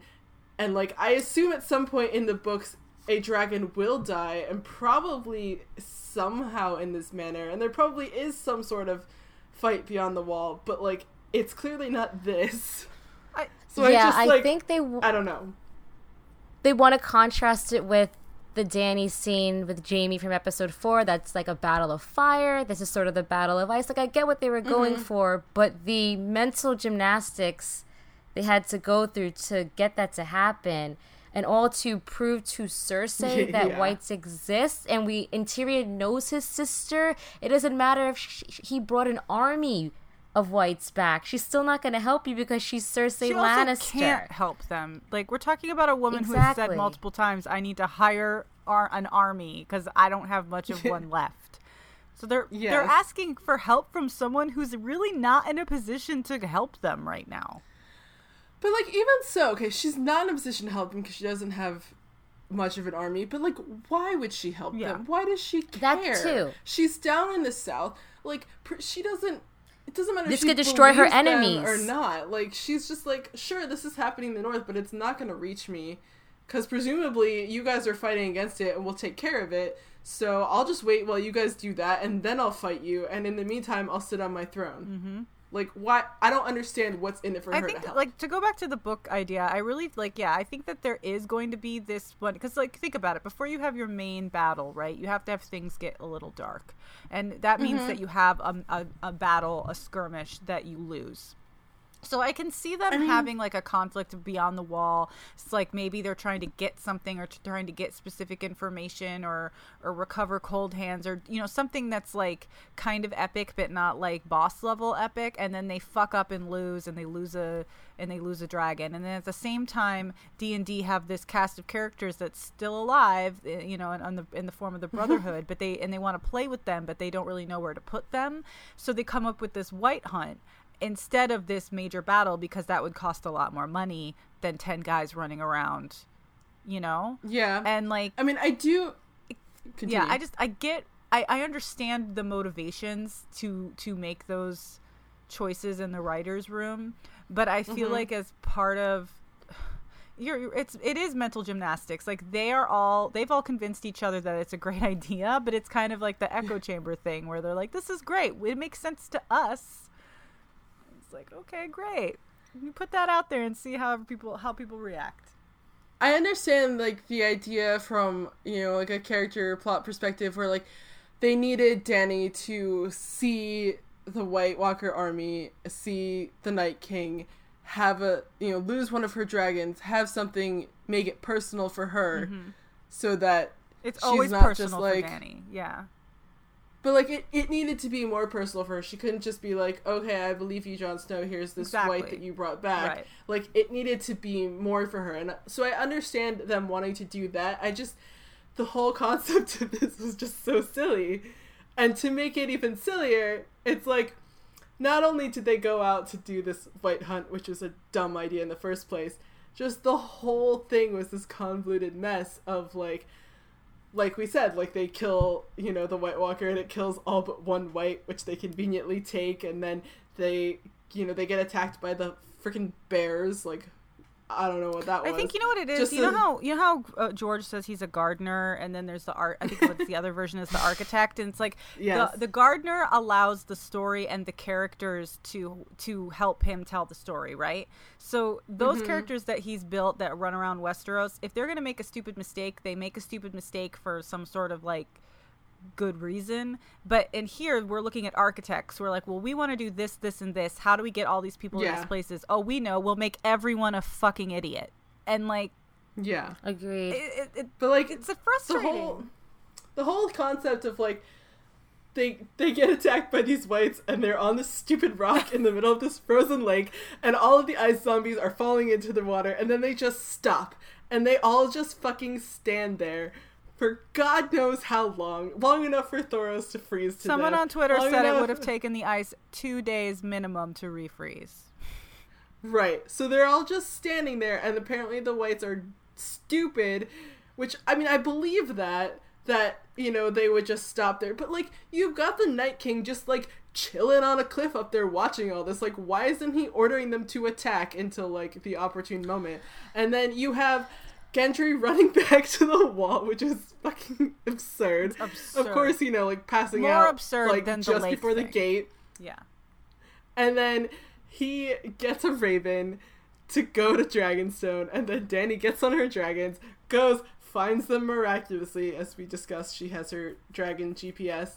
and like I assume at some point in the books a dragon will die and probably somehow in this manner and there probably is some sort of fight beyond the wall but like it's clearly not this
I,
so
yeah,
i just
I
like
think they w-
i don't know
they want to contrast it with the Dany scene with Jaime from episode four. That's like a battle of fire. This is sort of the battle of ice. Like I get what they were going
Mm-hmm.
for, but the mental gymnastics they had to go through to get that to happen. And all to prove to Cersei that
Yeah.
wights exist, and we Tyrion knows his sister. It doesn't matter if sh he brought an army of wights back. She's still not going to help you because she's Cersei
she
Lannister.
can't help them. Like we're talking about a woman who has said multiple times, "I need to hire ar- an army because I don't have much of one left." So they're they're asking for help from someone who's really not in a position to help them right now.
But like even so okay she's not in a position to help him because she doesn't have much of an army but like why would she help
Yeah.
them why does she care
That too.
she's down in the south like pr- she doesn't it doesn't matter if
This
she
could destroy her enemies.
or not like she's just like sure this is happening in the north but it's not going to reach me because presumably you guys are fighting against it and we'll take care of it so i'll just wait while you guys do that and then i'll fight you and in the meantime i'll sit on my throne mm-hmm. Like why i don't understand what's in it for
I
her
think like to go back to the book idea, I really like yeah, I think that there is going to be this one cuz like think about it, before you have your main battle, right? You have to have things get a little dark. And that means
Mm-hmm.
that you have a, a, a battle, a skirmish that you lose. So I can see them having like a conflict beyond the wall. It's like maybe they're trying to get something or trying to get specific information or or recover Coldhands or you know something that's like kind of epic but not like boss level epic. And then they fuck up and lose and they lose a and they lose a dragon. And then at the same time D&D have this cast of characters that's still alive eh, you know in, on the in the form of the brotherhood but they and they want to play with them but they don't really know where to put them. So they come up with this wight hunt instead of this major battle because that would cost a lot more money than 10 guys running around you know
yeah
and like
I mean, I do. Continue.
yeah i just i get I, I understand the motivations to to make those choices in the writers room but i feel
Mm-hmm.
like as part of you're it's it is mental gymnastics like they are all they've all convinced each other that it's a great idea but it's kind of like the echo chamber thing where they're like this is great it makes sense to us it's like okay great. You put that out there and see how people how people react.
I understand like the idea from you know like a character plot perspective where like they needed Dany to see the White Walker army, see the Night King, have a you know lose one of her dragons, have something make it personal for her, mm-hmm. so that
it's always
not
personal
just like
for Dany yeah
But like it, it needed to be more personal for her. She couldn't just be like, "Okay, I believe you, Jon Snow. Here's this
Exactly.
wight that you brought back."
Right.
Like it needed to be more for her, and uh, so I understand them wanting to do that. I just the whole concept of this was just so silly. And to make it even sillier, it's like not only did they go out to do this wight hunt, which was a dumb idea in the first place, just the whole thing was this convoluted mess of like like we said, like they kill, you know, the White Walker and it kills all but one wight, which they conveniently take, and then they, you know, they get attacked by the freaking bears. Like, I don't know what that was.
I think you know what it is.
Just
you know how you know how uh, George says he's a gardener, and then there's the art. I think what's the other version is the architect, and it's like
Yes.
the the gardener allows the story and the characters to to help him tell the story, right? So those
Mm-hmm.
characters that he's built that run around Westeros, if they're gonna make a stupid mistake, they make a stupid mistake for some sort of like good reason. But in here, we're looking at architects. We're like, well, we want to do this, this, and this. How do we get all these people to
Yeah.
these places? Oh, we know. We'll make everyone a fucking idiot. And like,
yeah.
Agreed.
it, it, it,
But like
it's a
the
frustrating.
whole the whole concept of like they they get attacked by these wights and they're on this stupid rock in the middle of this frozen lake and all of the ice zombies are falling into the water and then they just stop and they all just fucking stand there for God knows how long, long enough for Thoros to freeze to
Someone
death,
on Twitter
long
said it would have taken the ice two days minimum to refreeze.
Right. So they're all just standing there, and apparently the wights are stupid, which, I mean, I believe that, that, you know, they would just stop there. But, like, you've got the Night King just, like, chilling on a cliff up there watching all this. Like, why isn't he ordering them to attack until, like, the opportune moment? And then you have. Gendry running back to the wall, which is fucking absurd.
absurd.
Of course, you know, like passing
More
out
absurd
like
than
just before the gate.
Yeah.
And then he gets a raven to go to Dragonstone, and then Dany gets on her dragons, goes, finds them miraculously. As we discussed, she has her dragon GPS.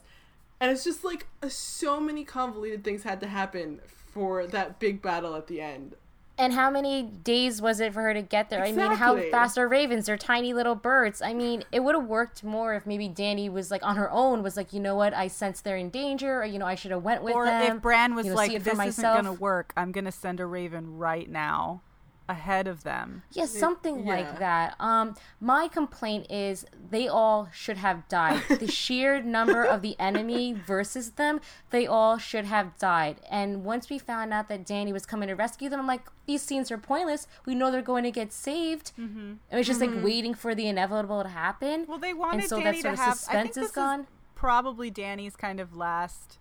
And it's just like so many convoluted things had to happen for that big battle at the end.
And how many days was it for her to get there? I mean, how fast are ravens? They're tiny little birds. I mean, it would have worked more if maybe Dany was like on her own, was like, you know what, I sense they're in danger, or you know, I should have went with
Or
them.
Or if Bran was
you know,
like,
see
"This isn't gonna work. I'm gonna send a raven right now, ahead of them."
Yeah, something
yeah.
like that. Um, my complaint is they all should have died. the sheer number of the enemy versus them, they all should have died. And once we found out that Dany was coming to rescue them, I'm like, these scenes are pointless. We know they're going to get saved. Mm-hmm. It was just like waiting for the inevitable to happen.
Well, they wanted
and so
Dany
that sort
to
of
have. I
suspense
think
is
this
gone.
is probably Dany's kind of last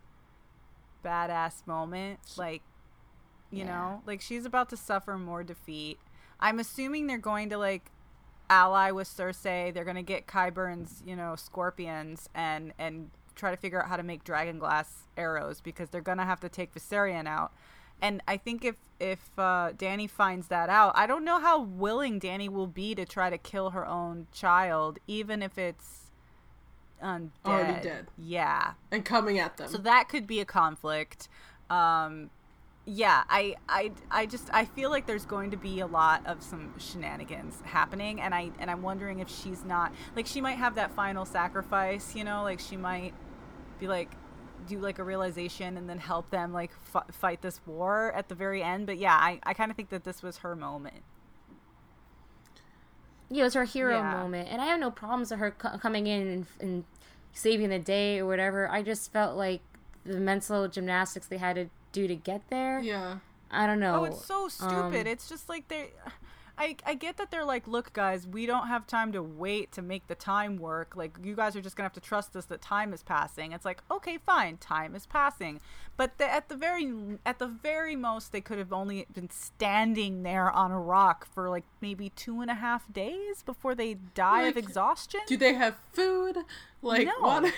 badass moment. Like, you
Yeah.
know, like she's about to suffer more defeat. I'm assuming they're going to like ally with Cersei. They're going to get Qyburn's, you know, scorpions and and try to figure out how to make dragon glass arrows because they're going to have to take Viserion out. And I think if if uh, Dany finds that out, I don't know how willing Dany will be to try to kill her own child, even if it's undead.
Already dead.
Yeah.
And coming at them.
So that could be a conflict. Um, yeah, I, I, I just I feel like there's going to be a lot of some shenanigans happening, and I and I'm wondering if she's not like she might have that final sacrifice, you know, like she might be like do like a realization and then help them like f- fight this war at the very end. But yeah, I, I kind of think that this was her moment.
Yeah, it was her hero
Yeah.
moment, and I have no problems with her co- coming in and, and saving the day or whatever. I just felt like the mental gymnastics they had to do to get there.
yeah.
I don't know.
Oh, it's so stupid.
um,
it's just like they I I get that they're like, "Look, guys, we don't have time to wait to make the time work. Like you guys are just going to have to trust us that time is passing." It's like, "Okay, fine. Time is passing." But the, at the very at the very most they could have only been standing there on a rock for like maybe two and a half days before they die of exhaustion.
Do they have food? Like,
No.
water?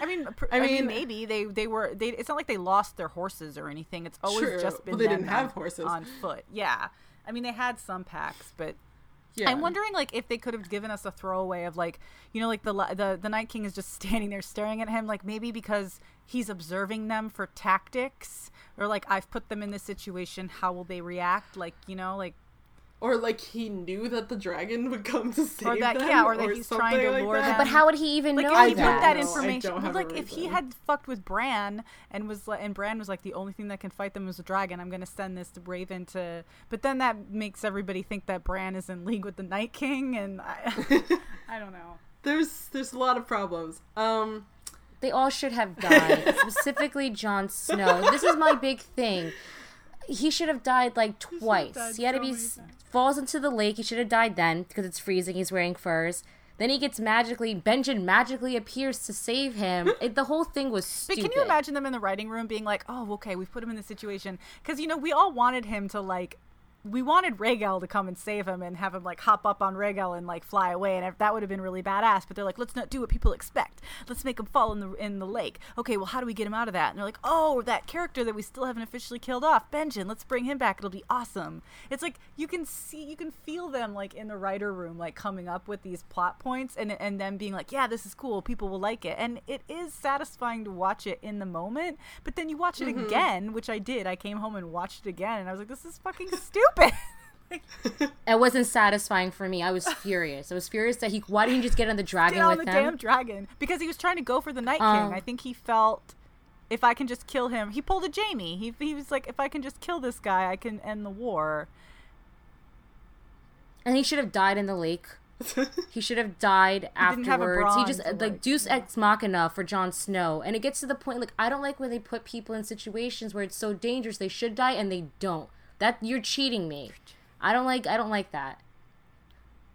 I mean, pr-
I
I, mean,
mean-
maybe they they were they. It's not like they lost their horses or anything. It's always
True.
just been
Well, they didn't have
on-
horses.
on foot. Yeah, I mean they had some packs, but
Yeah.
I'm wondering like if they could have given us a throwaway of like you know like the the the Night King is just standing there staring at him like maybe because he's observing them for tactics or like I've put them in this situation. How will they react? Like you know like
Or like he knew that the dragon would come to save
or that
them,
yeah or that he's trying
something
to
like
lure
that.
them.
but how would he even
like
know
if he
that?
put that
I don't
information
have
well,
a
like if he had fucked with Bran and was like and Bran was like the only thing that can fight them is a dragon I'm gonna send this to Raven to but then that makes everybody think that Bran is in league with the Night King and I I don't know
there's there's a lot of problems. Um,
They all should have died. Specifically, Jon Snow. This is my big thing. He should have died like twice.
died
He had to be
many
s-
times.
falls into the lake. He should have died then because it's freezing. He's wearing furs. Then he gets magically Benjen magically appears to save him. It, the whole thing was
But
stupid.
can you imagine them in the writing room being like, "Oh, okay, we've put him in this situation," because you know we all wanted him to like, we wanted Rhaegal to come and save him and have him like hop up on Rhaegal and like fly away, and that would have been really badass. But they're like, "Let's not do what people expect. Let's make him fall in the in the lake." Okay, well, how do we get him out of that? And they're like, "Oh, that character that we still haven't officially killed off, Benjen. Let's bring him back. It'll be awesome." It's like you can see, you can feel them like in the writer room, like coming up with these plot points, and and then being like, "Yeah, this is cool. People will like it," and it is satisfying to watch it in the moment. But then you watch it mm-hmm. again, which I did. I came home and watched it again, and I was like, "This is fucking stupid." Like,
It wasn't satisfying for me. I was furious. I was furious that he. Why didn't he just get on the dragon
Get on
with
the
them?
damn dragon because he was trying to go for the Night
Um,
King. I think he felt if I can just kill him, he pulled a Jaime. He he was like, if I can just kill this guy, I can end the war.
and he should have died in the lake. He should have died
didn't have a
afterwards. He
brawn
just like,
like-
Deus Ex Machina for Jon Snow, and it gets to the point like I don't like when they put people in situations where it's so dangerous they should die and they don't. That you're cheating me. I don't like. I don't like that.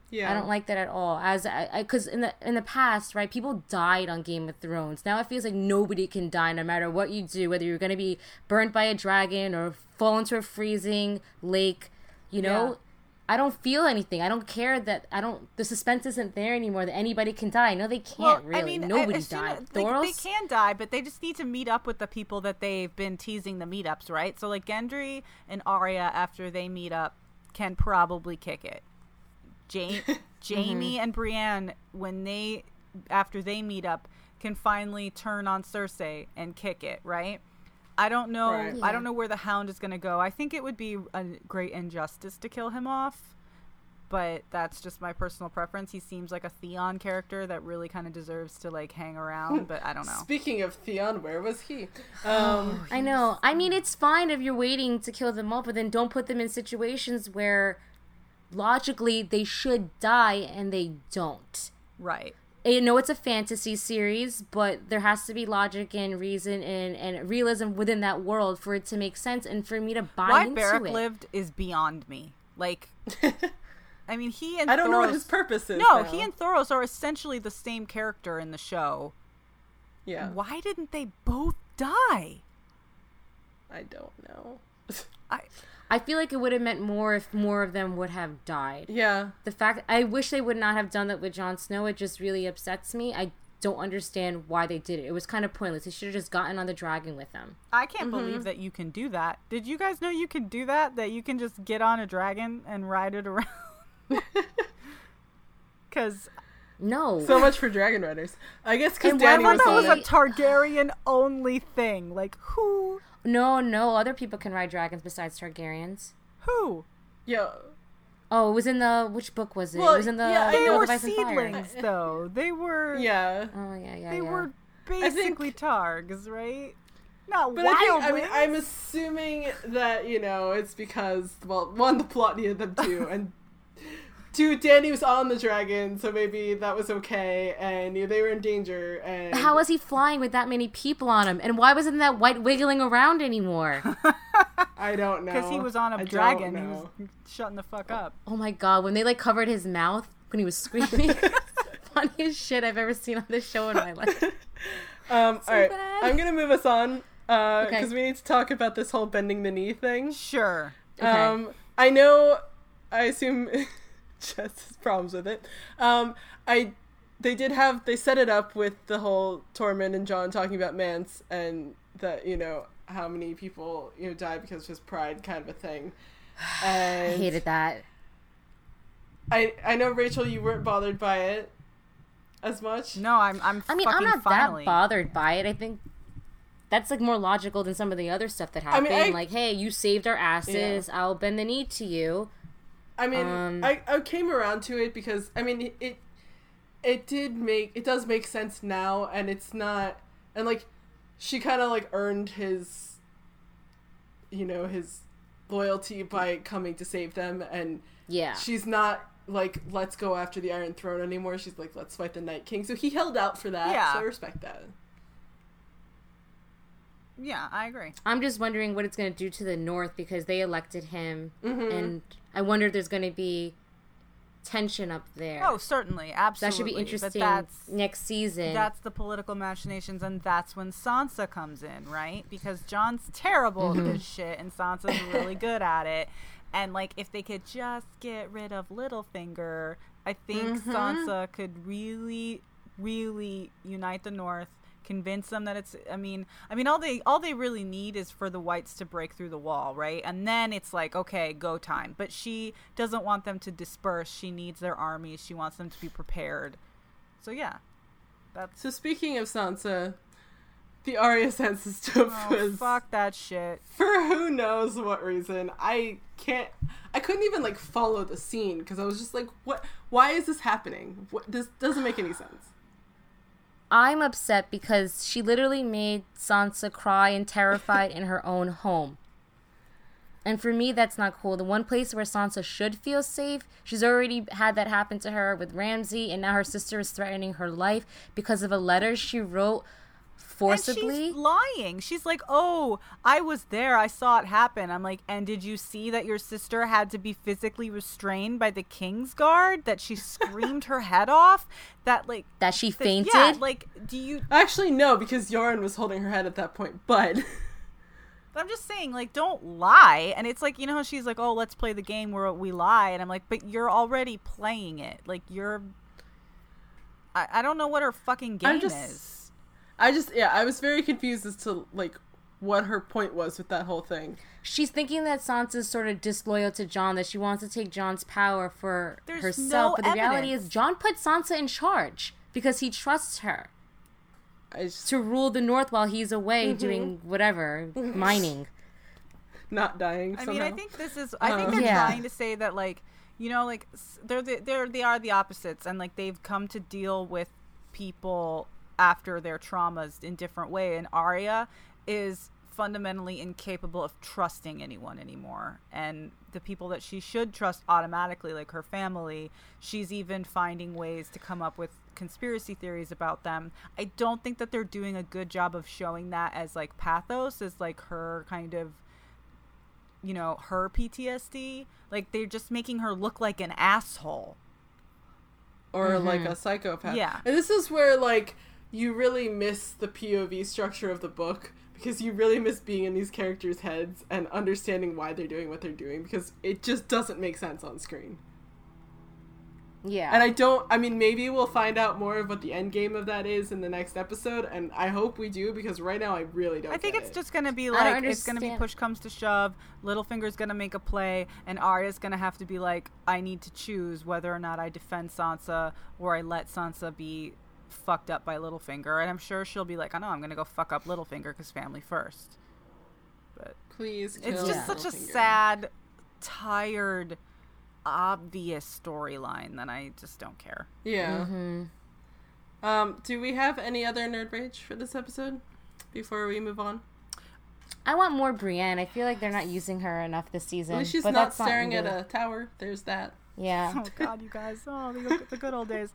yeah,
I don't like that at all. As I, because in the in the past, right, people died on Game of Thrones. Now it feels like nobody can die, no matter what you do, whether you're gonna be burnt by a dragon or fall into a freezing lake. You know. I don't feel anything. I don't care that I don't. The suspense isn't there anymore that anybody can die. No, they can't really.
I mean, I-
nobody
as soon
died.
as- like, they can die, but they just need to meet up with the people that they've been teasing the meetups, right? So like Gendry and Arya, after they meet up, can probably kick it. Ja- mm-hmm. Jaime and Brienne, when they after they meet up, can finally turn on Cersei and kick it, right? I don't know.
Right.
I don't know where the Hound is going to go. I think it would be a great injustice to kill him off, but that's just my personal preference. He seems like a Theon character that really kind of deserves to like hang around, but I don't know.
Speaking of Theon, where was he? Um,
I know. I mean, it's fine if you're waiting to kill them all, but then don't put them in situations where logically they should die and they don't.
Right.
I know it's a fantasy series, but there has to be logic and reason and, and realism within that world for it to make sense and for me to buy
Why
into
Beric
it.
lived is beyond me. Like, I mean, he and
I don't know what his purpose is.
No,
now.
he and Thoros are essentially the same character in the show.
yeah,
Why didn't they both die?
I don't know.
I
I feel like it would have meant more if more of them would have died.
yeah,
The fact I wish they would not have done that with Jon Snow. It just really upsets me. I don't understand why they did it. It was kind of pointless. They should have just gotten on the dragon with them.
I can't mm-hmm. believe that you can do that. Did you guys know you can do that? That you can just get on a dragon and ride it around? Because
No.
so much for Dragon Riders. I guess because
And why
Dany
I
was
that was a Targaryen only thing. Like who?
No, no. Other people can ride dragons besides Targaryens.
Who?
Yeah,
Oh, it was in the which book was it?
Well,
it was in the
yeah, I
They
know
Will
were
of Ice and Fire.
seedlings, though. They were.
yeah.
Oh yeah, yeah,
They
yeah.
were
think-
basically targs, right? Not
But I, think, I mean, I'm assuming that you know it's because well one the plot needed them to and two Dany was on the dragon so maybe that was okay and you they were in danger and
How was he flying with that many people on him? And why wasn't that wight wiggling around anymore?
I don't know
because he was on
a
a dragon. He was shutting the fuck up.
oh my god, when they like covered his mouth when he was screaming. Funniest shit I've ever seen on this show in my life.
um all right
bad.
I'm gonna move us on because
Okay.
we need to talk about this whole bending the knee thing
Sure.
Okay.
Um, I know. I assume Jess has problems with it. Um, I they did have they set it up with the whole Tormund and Jon talking about Mance and that you know how many people you know die because of his pride kind of a thing.
I hated that.
I I know Rachel, you weren't bothered by it as much.
No, I'm. I'm.
I mean, I'm not
finally.
that bothered by it. I think that's like more logical than some of the other stuff that
I mean,
happened.
I-
like, hey, you saved our asses. I'll bend the knee to you.
I mean,
Um,
I, I came around to it because I mean it it did make it does make sense now and it's not and like she kind of like earned his you know his loyalty by coming to save them and
Yeah.
she's not like let's go after the Iron Throne anymore. She's like, let's fight the Night King. So he held out for that.
Yeah.
So I respect that.
Yeah, I agree.
I'm just wondering what it's going to do to the North because they elected him,
Mm-hmm.
and I wonder if there's going to be tension up there.
Oh, certainly, absolutely.
that should be interesting
that's
next season.
that's the political machinations, and that's when Sansa comes in, right? Because Jon's terrible
Mm-hmm.
at this shit, and Sansa's really good at it. And like, if they could just get rid of Littlefinger, I think
Mm-hmm.
Sansa could really, really unite the North. Convince them that it's. I mean, I mean, all they all they really need is for the wights to break through the wall, right? And then it's like, okay, go time. But she doesn't want them to disperse. She needs their armies. She wants them to be prepared. So yeah, that's
So speaking of Sansa, the Arya Sansa stuff
oh,
was
fuck that shit.
for who knows what reason. I can't. I couldn't even like follow the scene because I was just like, what? Why is this happening? What? This doesn't make any sense.
I'm upset because she literally made Sansa cry and terrified in her own home. And for me, that's not cool. The one place where Sansa should feel safe, she's already had that happen to her with Ramsay, and now her sister is threatening her life because of a letter she wrote forcibly.
And she's lying. She's like, "Oh, I was there. I saw it happen." I'm like, "And did you see that your sister had to be physically restrained by the king's guard? That she screamed her head off? That like
that she
that-
fainted.
Yeah, like, do you?
Actually, no, because Yoren was holding her head at that point. But
I'm just saying, like, don't lie. And it's like, you know how she's like, "Oh, let's play the game where we lie," and I'm like, "But you're already playing it. Like, you're." I, I don't know what her fucking game
I'm just-
is.
I just yeah, I was very confused as to like what her point was with that whole thing.
She's thinking that Sansa's sort of disloyal to Jon, that she wants to take Jon's power for
There's
herself.
no
but the reality is, Jon put Sansa in charge because he trusts her
just
to rule the North while he's away
Mm-hmm.
doing whatever, mining.
not dying.
I mean, I think this is. I think
Uh.
they're
Yeah.
trying to say that, like, you know, like they're the, they're they are the opposites, and like they've come to deal with people after their traumas in different way. And Arya is fundamentally incapable of trusting anyone anymore, and the people that she should trust automatically, like her family, she's even finding ways to come up with conspiracy theories about them. I don't think that they're doing a good job of showing that as like pathos, as like her kind of you know, her PTSD. Like they're just making her look like an asshole.
or like mm-hmm. a psychopath.
Yeah.
And this is where like you really miss the POV structure of the book because you really miss being in these characters' heads and understanding why they're doing what they're doing because it just doesn't make sense on screen.
Yeah.
And I don't I mean maybe we'll find out more of what the end game of that is in the next episode and I hope we do because right now I really don't
I think
get
it's
it.
just gonna be like it's gonna be push comes to shove. Littlefinger's gonna make a play, and Arya's gonna have to be like, I need to choose whether or not I defend Sansa or I let Sansa be fucked up by Littlefinger. And I'm sure she'll be like, I know I'm gonna go fuck up Littlefinger because family first. But
Please
it's just such a sad, tired, obvious storyline that I just don't care.
Yeah.
hmm
Um do we have any other nerd rage for this episode before we move on?
I want more Brienne. I feel like they're not using her enough this season.
At least she's
but
not
that's
staring at
really-
a tower. There's that.
Yeah.
Oh God, you guys! Oh, the good old days.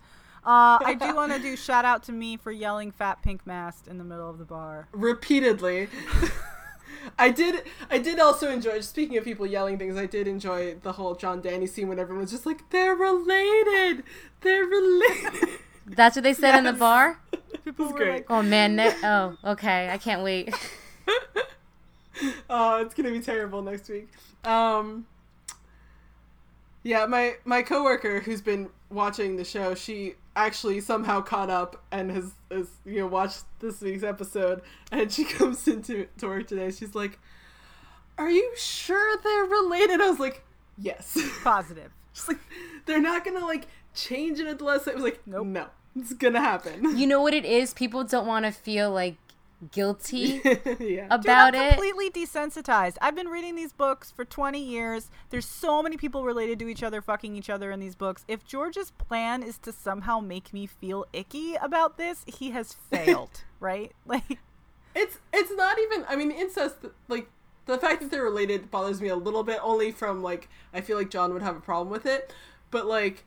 Uh, I do want to do shout out to me for yelling "fat pink mast" in the middle of the bar.
repeatedly. I did. I did also enjoy. Speaking of people yelling things, I did enjoy the whole Jon Dany scene when everyone was just like, "They're related. They're related."
That's what they said in the bar?
People
were
great.
like-
Oh, man. Ne- oh, okay. I can't wait.
oh, it's gonna be terrible next week. Um, yeah, my my coworker who's been watching the show, she actually somehow caught up and has, has you know watched this week's episode, and she comes into to work today. She's like, "Are you sure they're related?" I was like, "Yes."
Positive.
Just like they're not gonna like change it unless it was like,
Nope.
no, it's gonna happen.
You know what it is? People don't want to feel like guilty
yeah.
about
Dude, I'm
it.
completely desensitized. I've been reading these books for 20 years. There's so many people related to each other, fucking each other in these books. If George's plan is to somehow make me feel icky about this, he has failed, right? Like,
It's it's not even. I mean, incest. Like the fact that they're related bothers me a little bit, only from like I feel like Jon would have a problem with it. but like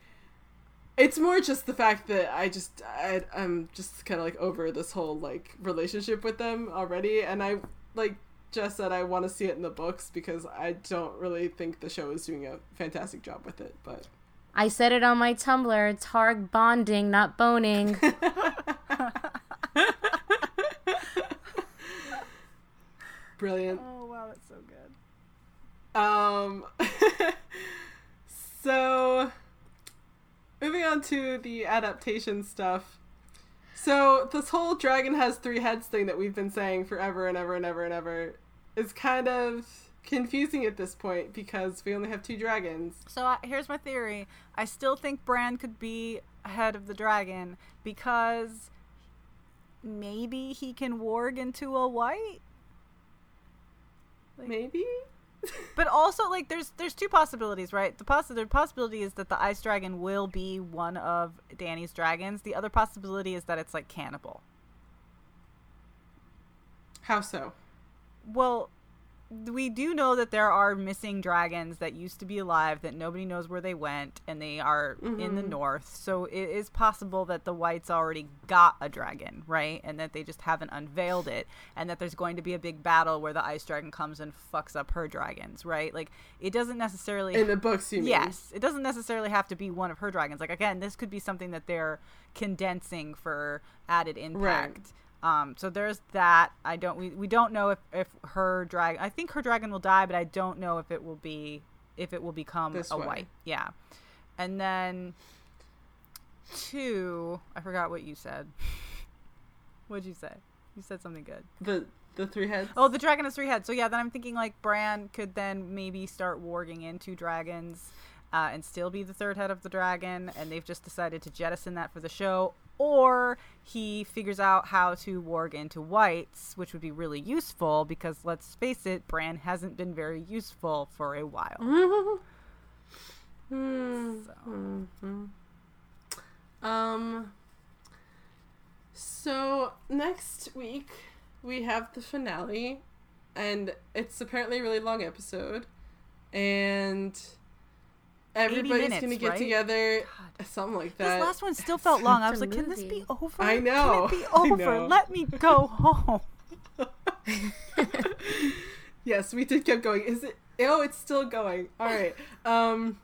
it's more just the fact that I just I, I'm just kind of like over this whole like relationship with them already, and I like Jess said I want to see it in the books because I don't really think the show is doing a fantastic job with it. But
I said it on my Tumblr. It's hard bonding, not boning.
brilliant.
Oh wow, that's so good.
Um, so moving on to the adaptation stuff. So this whole dragon has three heads thing that we've been saying forever and ever and ever and ever is kind of confusing at this point because we only have two dragons.
So uh, here's my theory. I still think Bran could be head of the dragon because maybe he can warg into a wight.
Maybe.
But also, like, there's there's two possibilities, right? The poss- the possibility is that the ice dragon will be one of Dany's dragons. The other possibility is that it's like cannibal.
How so?
Well, we do know that there are missing dragons that used to be alive that nobody knows where they went, and they are in the mm-hmm. north. So it is possible that the wights already got a dragon, right? And that they just haven't unveiled it, and that there's going to be a big battle where the ice dragon comes and fucks up her dragons, right? Like it doesn't necessarily
In the books, you mean?
Yes, it doesn't necessarily have to be one of her dragons. Like again, this could be something that they're condensing for added impact. Um, so there's that. I don't. We, we don't know if, if her dragon. I think her dragon will die, but I don't know if it will be if it will become
This
a
way.
wight. Yeah. And then two. I forgot what you said. What'd you say? You said something good.
The the three heads.
Oh, the dragon has three heads. So yeah, then I'm thinking like Bran could then maybe start warging into dragons, uh, and still be the third head of the dragon. And they've just decided to jettison that for the show. Or he figures out how to warg into wights, which would be really useful because let's face it, Bran hasn't been very useful for a while.
Hmm.
So.
Um. So next week we have the finale, and it's apparently a really long episode, and everybody's
minutes,
gonna get
right?
together, something like that.
This last one still felt long. I was like, can this be over?
I know.
Can it be over? Let me go home.
yes, we did keep going. Is it? Oh, it's still going. All right. Um.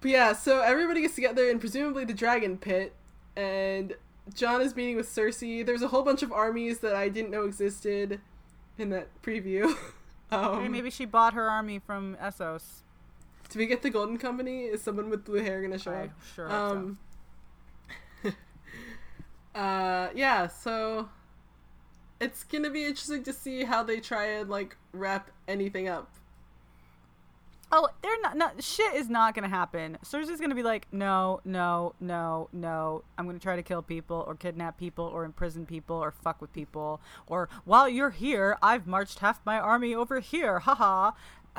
But yeah, so everybody gets together in presumably the dragon pit, and Jon is meeting with Cersei. There's a whole bunch of armies that I didn't know existed in that preview. um,
Maybe- Maybe she bought her army from Essos.
Do we get the Golden Company? Is someone with blue hair gonna show up?
sure so.
Um. uh, yeah. So it's gonna be interesting to see how they try and like wrap anything up.
Oh, they're not, not. Shit is not gonna happen. Cersei's gonna be like, no, no, no, no. I'm gonna try to kill people, or kidnap people, or imprison people, or fuck with people, or while you're here, I've marched half my army over here. Haha.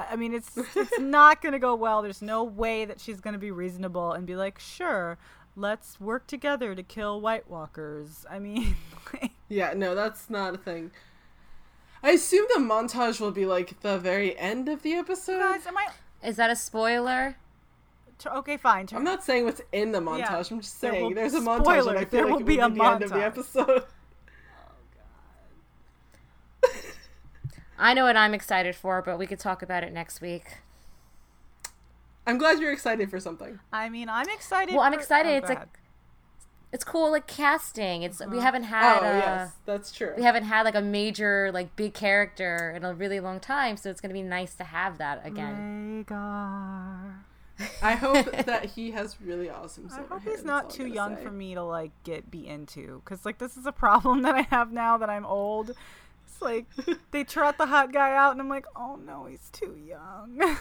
I I mean, it's it's not gonna go well. There's no way that she's gonna be reasonable and be like, sure, let's work together to kill White Walkers. I mean, like,
Yeah, no, that's not a thing. I assume the montage will be like the very end of the episode.
guys, am I?
Is that a spoiler?
t- Okay, fine.
I'm not saying what's in the montage.
Yeah,
I'm just
there
saying
will-
there's a montage,
spoiler,
and I feel
there
like
will
it
be
will
a
be the end of the
montage.
episode.
I know what I'm excited for, but we could talk about it next week.
I'm glad you're excited for something.
I mean, I'm excited.
Well, I'm
for-
excited.
oh,
It's like it's cool, like casting. It's
Uh-huh.
we haven't had
oh
uh,
yes, that's true.
we haven't had like a major like big character in a really long time, so it's gonna be nice to have that again.
Rhaegar.
I hope that he has really awesome.
I hope
hair,
he's not too young
say.
for me to like get be into because like this is a problem that I have now that I'm old. It's like they trot the hot guy out and I'm like, oh no, he's too young.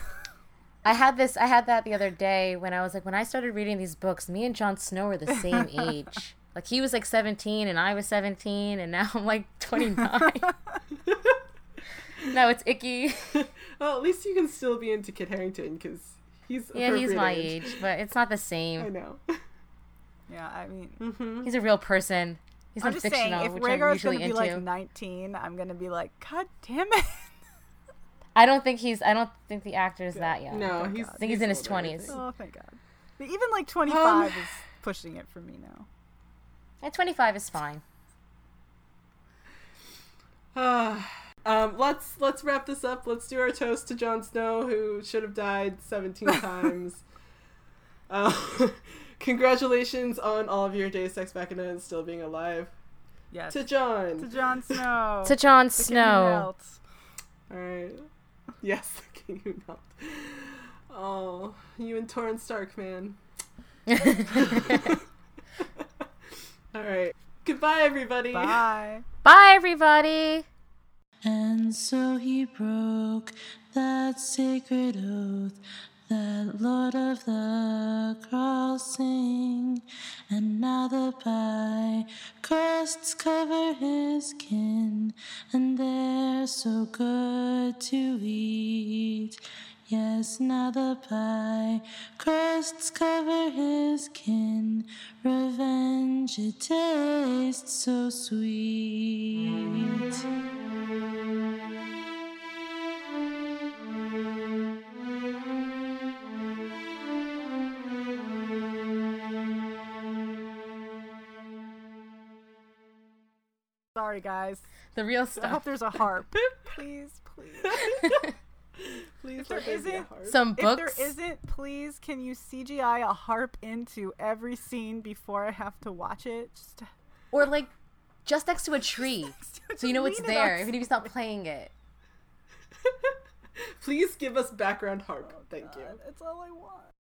I had this. I had that the other day when I was like, when I started reading these books, me and Jon Snow were the same age. Like he was like 17 and I was 17, and now I'm like 29. no, it's icky.
Well, at least you can still be into Kit Harington because he's
yeah, he's my age, but it's not the same.
I know.
yeah, I mean,
Mm-hmm.
He's a real person. He's
I'm
not
just saying, if
which I'm
Rhaegar's gonna be
into.
like 19, I'm gonna be like, god damn it.
I don't think he's. I don't think the actor is that young.
No, he's.
God.
I think he's in his 20s.
Oh, thank God. Even like 25
Um,
is pushing it for me now.
At 25 is fine.
Um, let's let's wrap this up. Let's do our toast to Jon Snow, who should have died seventeen times. Uh, congratulations on all of your Deus Ex Machina and still being alive.
Yes.
To
Jon.
To
Jon. Snow.
To Jon
The king who
Snow.
melts.
All right. Yes, the king who knelt. Oh, you and Torrhen Stark, man. All right. Goodbye, everybody.
Bye.
Bye, everybody.
And so he broke that sacred oath that Lord of the Crossing. And now the pie crusts cover his kin, and they're so good to eat. Yes, now the pie crusts cover his kin. Revenge, it tastes so sweet.
Sorry, guys.
The real stuff.
I hope there's a harp. please, please.
Please
If there
let there be a
isn't-
heart.
Some
If there isn't, please, can you CGI a harp into every scene before I have to watch it? Just
or like just next to a tree. So you know it's
lean it on
there, even if he's not playing it.
Please give us background harp. Oh, Thank you.
That's all I want.